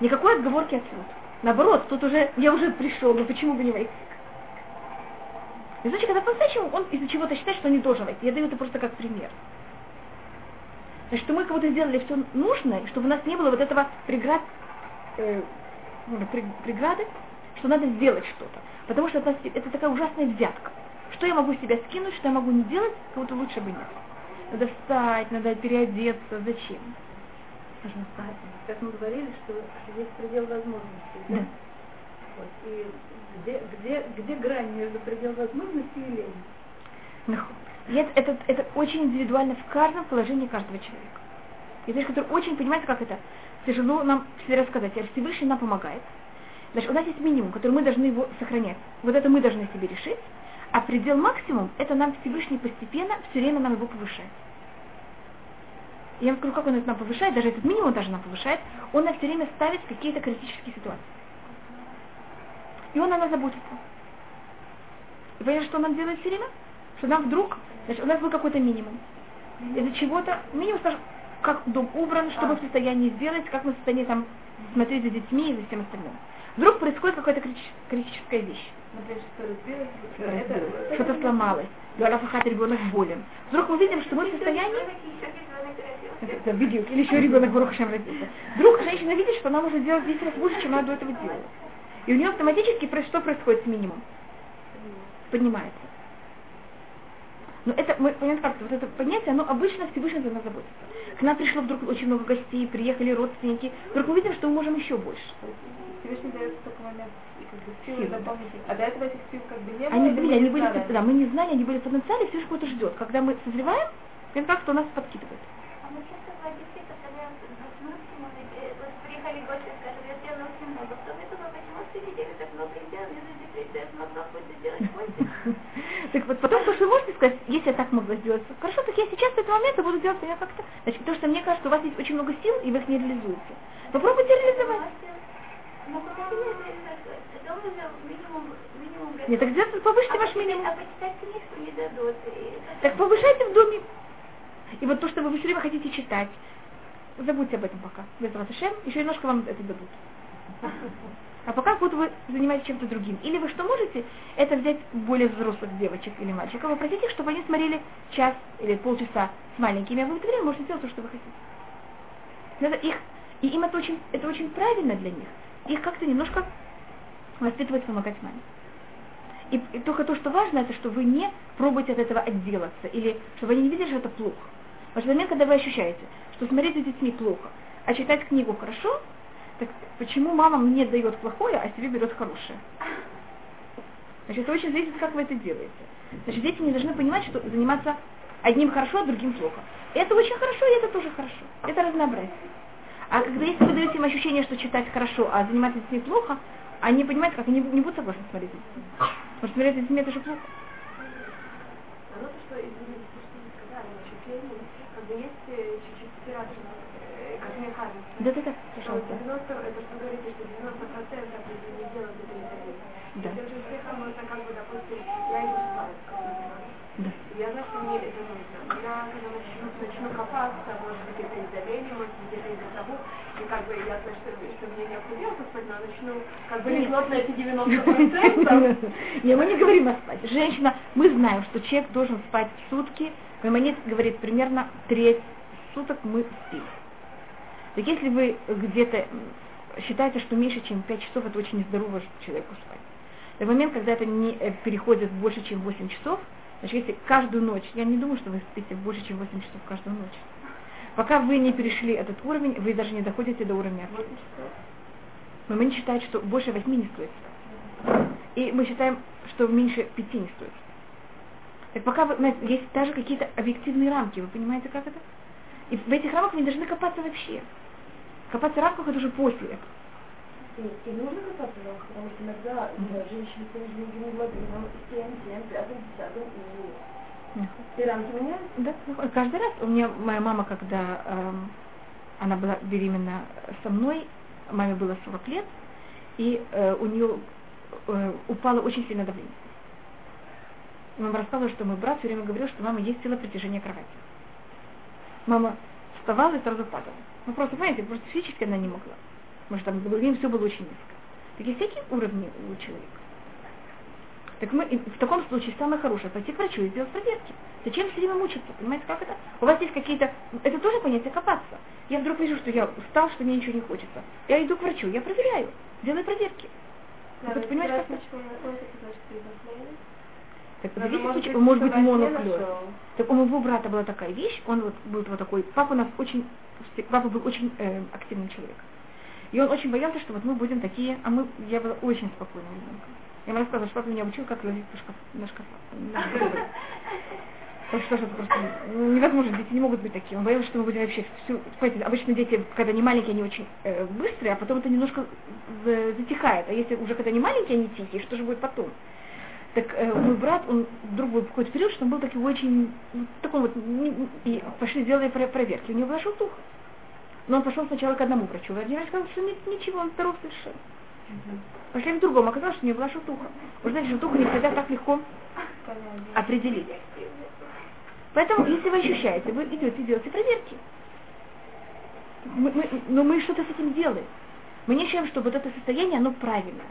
Никакой отговорки отсюда. Наоборот, тут уже, я уже пришел, но почему бы не войти? И значит, когда по-настоящему он из-за чего-то считает, что не должен войти. Я даю это просто как пример. Значит, что мы кого-то сделали все нужное, чтобы у нас не было вот этого преград, э, ну, преграды, что надо сделать что-то. Потому что это, это такая ужасная взятка. Что я могу себя скинуть, что я могу не делать, кого-то лучше бы нет. Надо встать, надо переодеться, зачем? Пожалуйста. Как мы говорили, что, что есть предел возможностей. Да? Да. Вот. И где, где, где грань между предел возможностей и лень? Ну, и это, это, очень индивидуально в каждом положении каждого человека. И вещь, который очень понимает, как это тяжело нам себе рассказать. А Всевышний нам помогает. Значит, у нас есть минимум, который мы должны его сохранять. Вот это мы должны себе решить. А предел максимум, это нам Всевышний постепенно, все время нам его повышает. Я вам скажу, как он это нам повышает, даже этот минимум даже нам повышает, он нам все время ставит какие-то критические ситуации. И он о нас заботится. И понимаете, что он нам делает все время? Что нам вдруг, значит, у нас был какой-то минимум. Из-за чего-то, минимум, как дом убран, что мы в состоянии сделать, как мы в состоянии там смотреть за детьми и за всем остальным. Вдруг происходит какая-то критическая вещь. Что-то сломалось. Рафахат ребенок болен. Вдруг мы видим, что мы в состоянии... Это бедюк. Или еще ребенок Барухашем родился. Вдруг женщина видит, что она может сделать 10 раз больше, чем она до этого делала. И у нее автоматически что происходит с минимум? Поднимается. Но это, мы понимаем как вот это понятие, оно обычно Всевышний за нас заботится. К нам пришло вдруг очень много гостей, приехали родственники. Вдруг мы видим, что мы можем еще больше. Всевышний дает в такой момент как бы силы дополнительные. А до этого этих сил как бы не было. Они были, они да, мы не знали, они были в потенциале, все что-то ждет. Когда мы созреваем, это как-то у нас подкидывает. А мы часто в Одессе э, вот приехали гости, скажем, я сделала очень много. Кто мне думал, почему в неделю так много сделал, мне нужно придется могла будет сделать больше. Так вот, потом то, что вы можете сказать, если я так могла сделать, хорошо, так я сейчас в этот момент я буду делать я как-то. Значит, потому что мне кажется, у вас есть очень много сил, и вы их не реализуете. Попробуйте реализовать. Ну, как это уже минимум, минимум... Нет, так сделайте, повышьте а ваш минимум. А почитать книжку не дадут. Так повышайте в доме. И вот то, что вы все время хотите читать, забудьте об этом пока. Без Раташем, еще немножко вам это дадут. А пока вот вы занимаетесь чем-то другим. Или вы что можете, это взять более взрослых девочек или мальчиков, попросить их, чтобы они смотрели час или полчаса с маленькими, а вы в это время можете сделать то, что вы хотите. Надо их, и им это очень, это очень правильно для них. Их как-то немножко воспитывать, помогать маме. И, и только то, что важно, это что вы не пробуете от этого отделаться, или чтобы они не видели, что это плохо. Потому что момент, когда вы ощущаете, что смотреть за детьми плохо, а читать книгу хорошо, так почему мама мне дает плохое, а себе берет хорошее? Значит, это очень зависит, как вы это делаете. Значит, дети не должны понимать, что заниматься одним хорошо, а другим плохо. Это очень хорошо, и это тоже хорошо. Это разнообразие. А когда если вы даете им ощущение, что читать хорошо, а заниматься детьми плохо, они понимают, как они не будут согласны смотреть за детьми. Потому что смотреть за детьми это же плохо. А ну то, что, извините, то, что вы сказали насчет лени, как бы есть э, чуть-чуть спирация, э, как мне кажется. Да-да-да, Что пожалуйста. 90, это что вы говорите, что 90 процентов если не делать это дают. Да. Даже успехом можно как бы, допустим, я иду спать, Да. Я знаю, что мне это нужно. Я когда начну, начну копаться, может быть, это из-за лени, может быть, это из-за как бы я что мне необходимо поспать, но начну как бы рекнуть на эти 90%. Не, мы не говорим о спать. Женщина, мы знаем, что человек должен спать сутки. Маймонид говорит, примерно треть суток мы спим. Так если вы где-то считаете, что меньше, чем 5 часов, это очень нездорово человеку спать. В момент, когда это не э, переходит больше, чем 8 часов, значит, если каждую ночь, я не думаю, что вы спите больше, чем 8 часов каждую ночь. Пока вы не перешли этот уровень, вы даже не доходите до уровня. Но мы не считаем, что больше 8 не стоит. И мы считаем, что меньше 5 не стоит. Так пока вы, знаете, есть даже какие-то объективные рамки, вы понимаете, как это? И в этих рамках не должны копаться вообще. Копаться в рамках это уже после этого. И, и нужно копаться в рамках, потому что иногда да, женщины с нижним гемоглобином 7, 7, 5, 10, и, рамки меняются. Да, каждый раз. У меня моя мама, когда эм, она была беременна со мной, маме было 40 лет, и э, у нее э, упало очень сильно давление. Мама рассказывала, что мой брат все время говорил, что мама есть сила притяжения кровати. Мама вставала и сразу падала. Ну просто, понимаете, просто физически она не могла. Потому что там другим все было очень низко. Такие всякие уровни у человека. Так мы в таком случае самое хорошее пойти к врачу и сделать проверки. Зачем все время мучиться? Понимаете, как это? У вас есть какие-то... Это тоже понятие копаться. Я вдруг вижу, что я устал, что мне ничего не хочется. Я иду к врачу, я проверяю, делаю проверки. Да, Вы понимаете, как это? Так, зависит, может быть, может быть, нашел. Так у моего брата была такая вещь, он вот был вот такой, папа у нас очень, папа был очень э, активный человек. И он очень боялся, что вот мы будем такие, а мы, я была очень спокойным ребенком. Я ему рассказывала, что папа меня учил, как лазить по шкафу, на шкафу. на. Потому что это просто невозможно, дети не могут быть такие. Он боялся, что мы будем вообще всю... Понимаете, обычно дети, когда они маленькие, они очень э, быстрые, а потом это немножко за- затихает. А если уже когда они маленькие, они тихие, что же будет потом? Так э, мой брат, он вдруг был какой-то период, что он был такой очень, ну, такой вот, и пошли сделали про- проверки, у него была желтуха. Но он пошел сначала к одному врачу, врач сказал, что нет, ничего, он здоров совершенно. Пошли к другому, оказалось, что у него была желтуха. Вы знаете, желтуху не всегда так легко определить. Поэтому, если вы ощущаете, вы идете делаете проверки. Мы- мы- но мы что-то с этим делаем. Мы не ощущаем, что вот это состояние, оно правильное.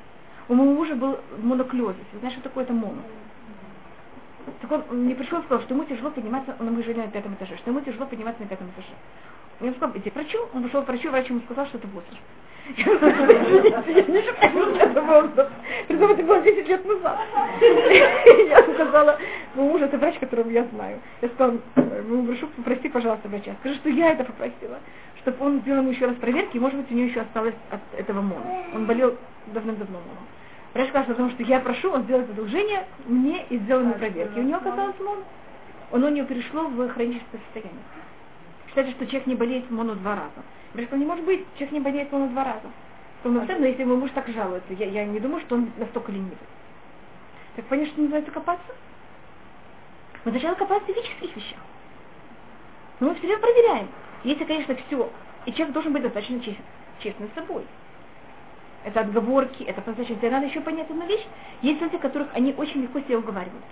У моего мужа был моноклезис. Вы знаете, что такое это моно? Так он мне пришел и сказал, что ему тяжело подниматься, ну, мы жили на пятом этаже, что ему тяжело подниматься на пятом этаже. Я ему сказал, иди к врачу, он пошел к врачу, врач ему сказал, что это возраст. Я сказала, «Извините, я не считаю, что это возраст. Притом было 10 лет назад. Я сказала, моему мужу, это врач, которого я знаю. Я сказала, «Э, моему врачу, попроси, пожалуйста, врача. Скажи, что я это попросила. Чтобы он сделал ему еще раз проверки, и, может быть, у него еще осталось от этого моно. Он болел давным-давно моно. Врач сказал, что потому что я прошу, он сделает одолжение мне и сделал ему проверки. И у него оказалось моно. Оно у него перешло в хроническое состояние. Считается, что человек не болеет моно два раза. Врач сказал, не может быть, человек не болеет моно два раза. Думаю, «Да, но если мой муж так жалуется, я, я не думаю, что он настолько ленивый. Так понятно, что называется копаться? Мы сначала копаемся в физических вещах. Но мы все время проверяем. Если, конечно, все, и человек должен быть достаточно честен, честным с собой. Это отговорки, это. Тебе надо еще понять одну вещь. Есть люди, которых они очень легко себя уговаривают.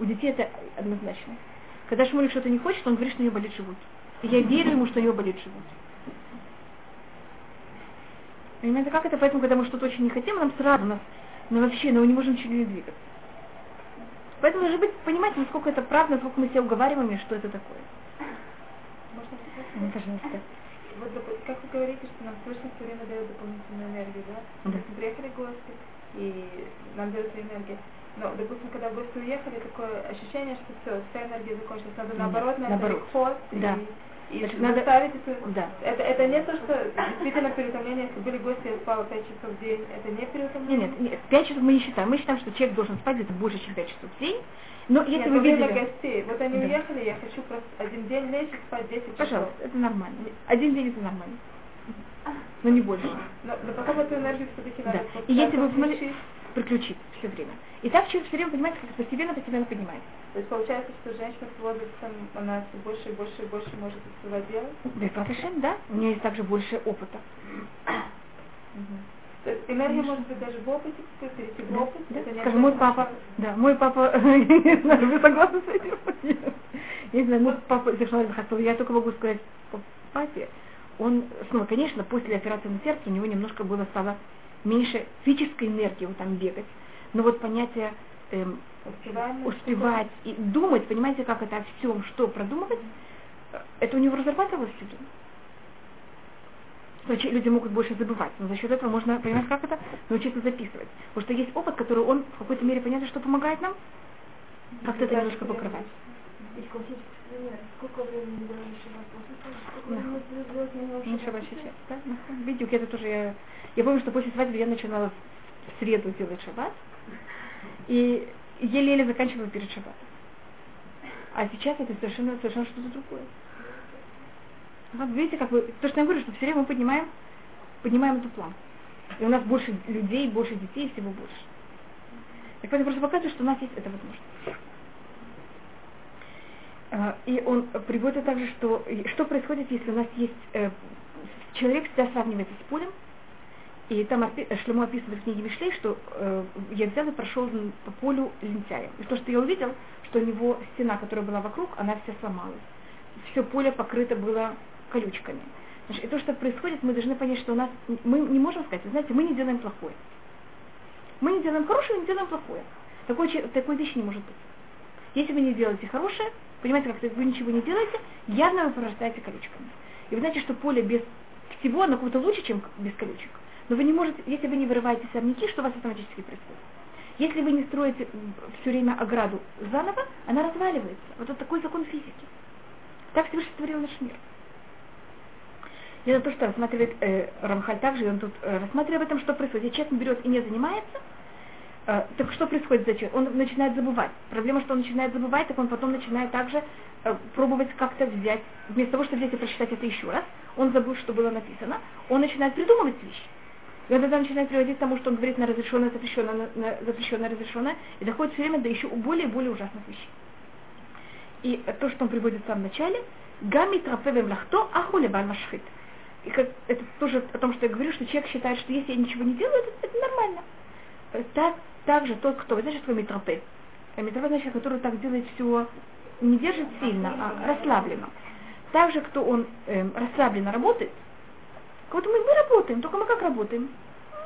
У детей это однозначно. Когда Шмулик что-то не хочет, он говорит, что у него болит живот. И я верю ему, что у него болит живот. Понимаете, как это? Поэтому, когда мы что-то очень не хотим, нам сразу нас, ну вообще, ну мы не можем ничего не двигаться. Поэтому должны быть, понимать, насколько это правда, насколько мы себя уговариваем, и что это такое. Можно спросить? Ну, пожалуйста. Вот, как вы говорите, что нам слышно все время дает дополнительную энергию, да? Да. Допустим, приехали гости, и нам дают свою энергию. Но, допустим, когда гости уехали, такое ощущение, что все, вся энергия закончилась. Надо наоборот, на наоборот. это ход Да. и Значит, надо- заставить это. Да. Это, это не то, что действительно переутомление, если были гости, я спала 5 часов в день, это не Нет, переутомление? нет, нет, 5 часов мы не считаем. Мы считаем, что человек должен спать где-то больше, чем 5 часов в день. Но если Нет, вы видели... гостей. Вот они Да. уехали, я хочу просто один день лечь и спать 10 часов. Пожалуйста, это нормально. Один день это нормально. Но не больше. Но, но потом эту энергию все-таки надо Да. И если вы как-то смотри- включить. приключить все время. И так человек все время понимает, как постепенно-постепенно поднимается. То есть получается, что женщина с возрастом, она все больше и больше и больше может успевать делать? Да, Праташем, да, у нее есть также больше опыта. То есть энергия может быть даже в опыте, перейти в Да, опыт. да. Скажем, мой папа, да, мой папа, я не знаю, вы согласны с этим? Я не знаю, мой папа, Зашмаль Хасов, я только могу сказать папе, он, снова, конечно, после операции на сердце у него немножко было стало меньше физической энергии вот там бегать, но вот понятие эм, Успеваемость. успевать и думать, понимаете, как это о всем, что продумывать, э, это у него разрабатывалось все. Значит, люди могут больше забывать, но за счет этого можно, понимаете, как это, научиться записывать. Потому что есть опыт, который он в какой-то мере, понятно, что помогает нам, как-то это немножко покрывать. Из классических примеров. Сколько времени того? Сколько времени немного Ну? Ну, Видите, это тоже я... Я помню, что после свадьбы я начинала в среду делать шаббат, и еле-еле заканчивала перед шаббатом. А сейчас это совершенно, совершенно что-то другое. Вот видите, как вы... То, что я говорю, что все время мы поднимаем, поднимаем эту план. И у нас больше людей, больше детей, всего больше. Так это просто показывает, что у нас есть эта возможность. А, И он приводит также, что что происходит, если у нас есть э, человек всегда сравнивается с полем, и там опи- э, Шлемо описывает в книге Мишлей, что э, я взял и прошел по полю лентяя. И то, что я увидел, что у него стена, которая была вокруг, она вся сломалась. Все поле покрыто было колючками. Значит, и то, что происходит, мы должны понять, что у нас, мы не можем сказать, знаете, мы не делаем плохое. Мы не делаем хорошее, не делаем плохое. Такой, такой вещи не может быть. Если вы не делаете хорошее, понимаете, как вы ничего не делаете, явно вы прорастаете колючками. И вы знаете, что поле без всего, оно как-то лучше, чем без колючек. Но вы не можете, если вы не вырываете сорняки, что у вас автоматически происходит? Если вы не строите все время ограду заново, она разваливается. Вот это такой закон физики. Так Всевышний створил наш мир. И это то, что рассматривает э, Рамхаль также, он тут э, рассматривает об этом, что происходит. Если человек берет и не занимается, э, так что происходит за человек? Он начинает забывать. Проблема, что он начинает забывать, так он потом начинает также э, пробовать как-то взять, вместо того, чтобы взять и прочитать это еще раз, он забыл, что было написано, он начинает придумывать вещи. Он тогда начинает приводить к тому, что он говорит на разрешенное, запрещенное, на, на запрещенное, разрешенное, и доходит все время до еще более и более ужасных вещей. И то, что он приводит в самом начале, гами трафевем лахто ахуле машхит. И как, это тоже о том, что я говорю, что человек считает, что если я ничего не делаю, это, это нормально. Так, также тот, кто, вы знаете, что такое митропе? Митропе значит, который так делает все, не держит сильно, а расслабленно. Также, кто он э, расслабленно работает, вот мы, мы работаем, только мы как работаем?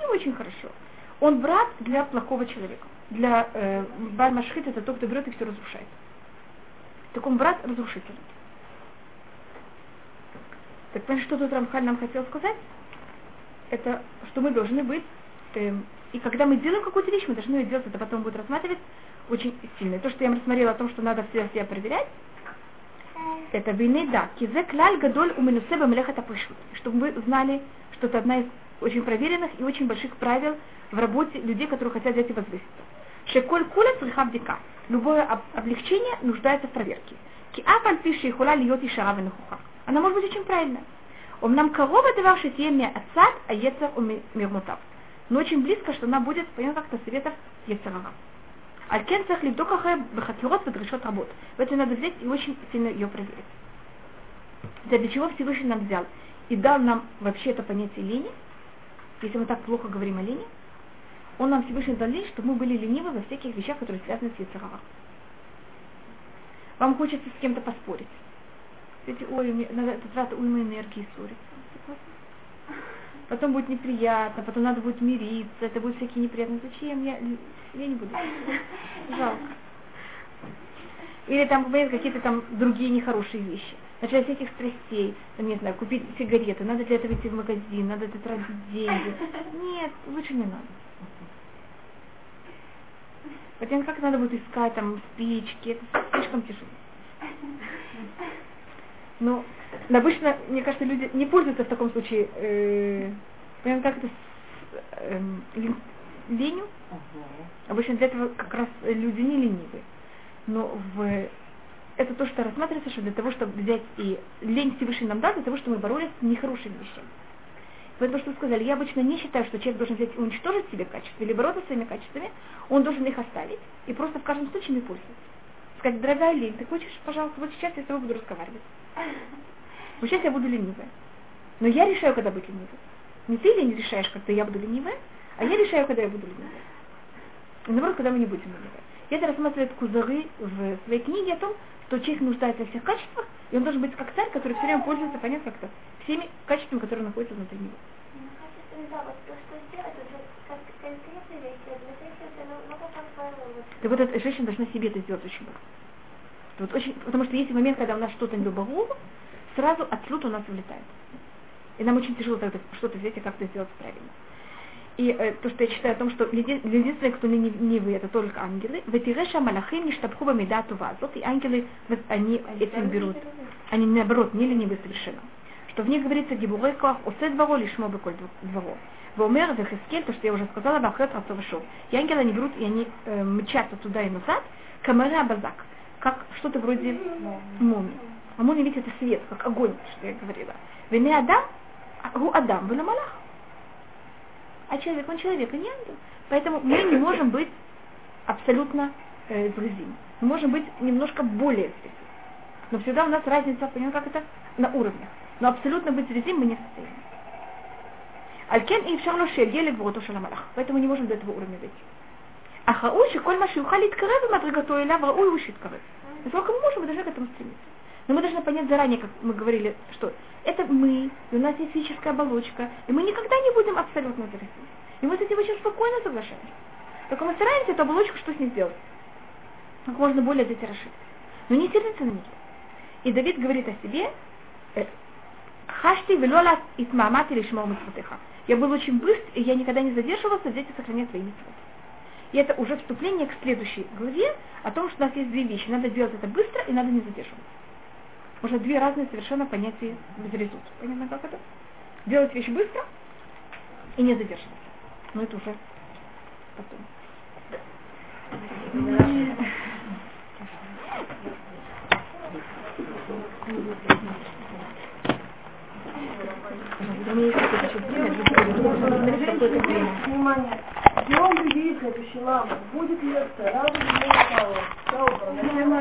Не очень хорошо. Он брат для плохого человека. Для э, Бальмашхит это тот, кто берет и все разрушает. Так он брат разрушитель. Так понимаете, что тут Рамхаль нам хотел сказать? Это, что мы должны быть, э, и когда мы делаем какую-то вещь, мы должны ее делать, это потом будет рассматривать очень сильно. И то, что я вам рассмотрела о том, что надо все себя проверять, это да, кизе клаль гадоль у минусеба млехата пышут. Чтобы вы знали, что это одна из очень проверенных и очень больших правил в работе людей, которые хотят взять и возвыситься. Шеколь куля цриха Любое облегчение нуждается в проверке. Ки апаль пиши хула льет и шара Она может быть очень правильная. Он нам корова давал шитьеме отцад, а ецер у мирмутав. Но очень близко, что она будет, понятно, как-то советов ецерара. Алькен цех либдокаха бахакирот подрешет работ. В это надо взять и очень сильно ее проверить. Для чего Всевышний нам взял и дал нам вообще это понятие лени, если мы так плохо говорим о лени, он нам Всевышний дал лень, чтобы мы были ленивы во всяких вещах, которые связаны с Яцерова. Вам хочется с кем-то поспорить. Кстати, ой, мне, на этот раз уйма энергии ссорить Потом будет неприятно, потом надо будет мириться, это будет всякие неприятности. Зачем? Я, я не буду. Жалко. Или там, понимаете, какие-то там другие нехорошие вещи. Начать всяких страстей, там, не знаю, купить сигареты, надо для этого идти в магазин, надо это тратить деньги. Нет, лучше не надо. Потом как надо будет искать там спички, это слишком тяжело. Но обычно, мне кажется, люди не пользуются в таком случае, э, как это, э, ленью. Обычно для этого как раз люди не ленивые. Но в, это то, что рассматривается, что для того, чтобы взять и лень Всевышний нам дал, для того, чтобы мы боролись с нехорошими вещами. Поэтому, что вы сказали, я обычно не считаю, что человек должен взять и уничтожить себе качества или бороться своими качествами, он должен их оставить и просто в каждом случае не пользоваться. Сказать, дорогая Лень, ты хочешь, пожалуйста, вот сейчас я с тобой буду разговаривать. Вот сейчас я буду ленивая. Но я решаю, когда быть ленивой. Не ты ли не решаешь, когда я буду ленивая, а я решаю, когда я буду ленивая. И наоборот, когда мы не будем ленивой. И это рассматривает Кузары в своей книге о том, что человек нуждается во всех качествах, и он должен быть как царь, который все время пользуется, понятно, как-то всеми качествами, которые находятся внутри него. Так вот, эта женщина должна себе это сделать очень быстро. Вот очень, потому что есть момент, когда у нас что-то не до сразу отсюда у нас вылетает. И нам очень тяжело тогда что-то взять и как-то сделать правильно. И э, то, что я читаю о том, что единственные, кто не, не вы, это только ангелы. В Ветиреша Малахим не штабхуба медату вазот, и ангелы, они этим берут. Они наоборот, не ленивы совершенно. Что в них говорится гибурой коах, осе дворо, лишмо беколь дворо. Вомер Вехескель, то, что я уже сказала, Бахет Рацовашов. И ангелы они берут, и они э, мчатся туда и назад, камера базак, как что-то вроде мумии. Амон и ведь это свет, как огонь, что я говорила. Вене Адам, а, Гу Адам, был Малах. А человек, он человек, а не ангел. Поэтому мы не можем быть абсолютно э, другим. Мы можем быть немножко более светлым. Но всегда у нас разница, понимаем, как это на уровнях. Но абсолютно быть резим мы не в состоянии. Алькен и Шарлоше ели гвоту шаламалах. Поэтому не можем до этого уровня дойти. А хауши, коль маши ухалит карев, матригату и лавра уй ушит карев. Насколько мы можем, мы должны к этому стремиться. Но мы должны понять заранее, как мы говорили, что это мы, и у нас есть физическая оболочка, и мы никогда не будем абсолютно зависеть. И мы с этим очень спокойно соглашаемся. Только мы стараемся эту оболочку что с ней сделать? Как можно более здесь расширить. Но не сердиться на нее. И Давид говорит о себе, э, Хашти велола итмамат или шмол Я был очень быстр, и я никогда не задерживался здесь и сохранять свои митцвот. И это уже вступление к следующей главе о том, что у нас есть две вещи. Надо делать это быстро и надо не задерживаться. Уже две разные совершенно понятия безрезут. Понятно, как это? Делать вещь быстро и не задерживаться. Но это уже потом. Внимание. Днем предъявит следующий лама. Будет лекция. Не мало. Добро. Начинаем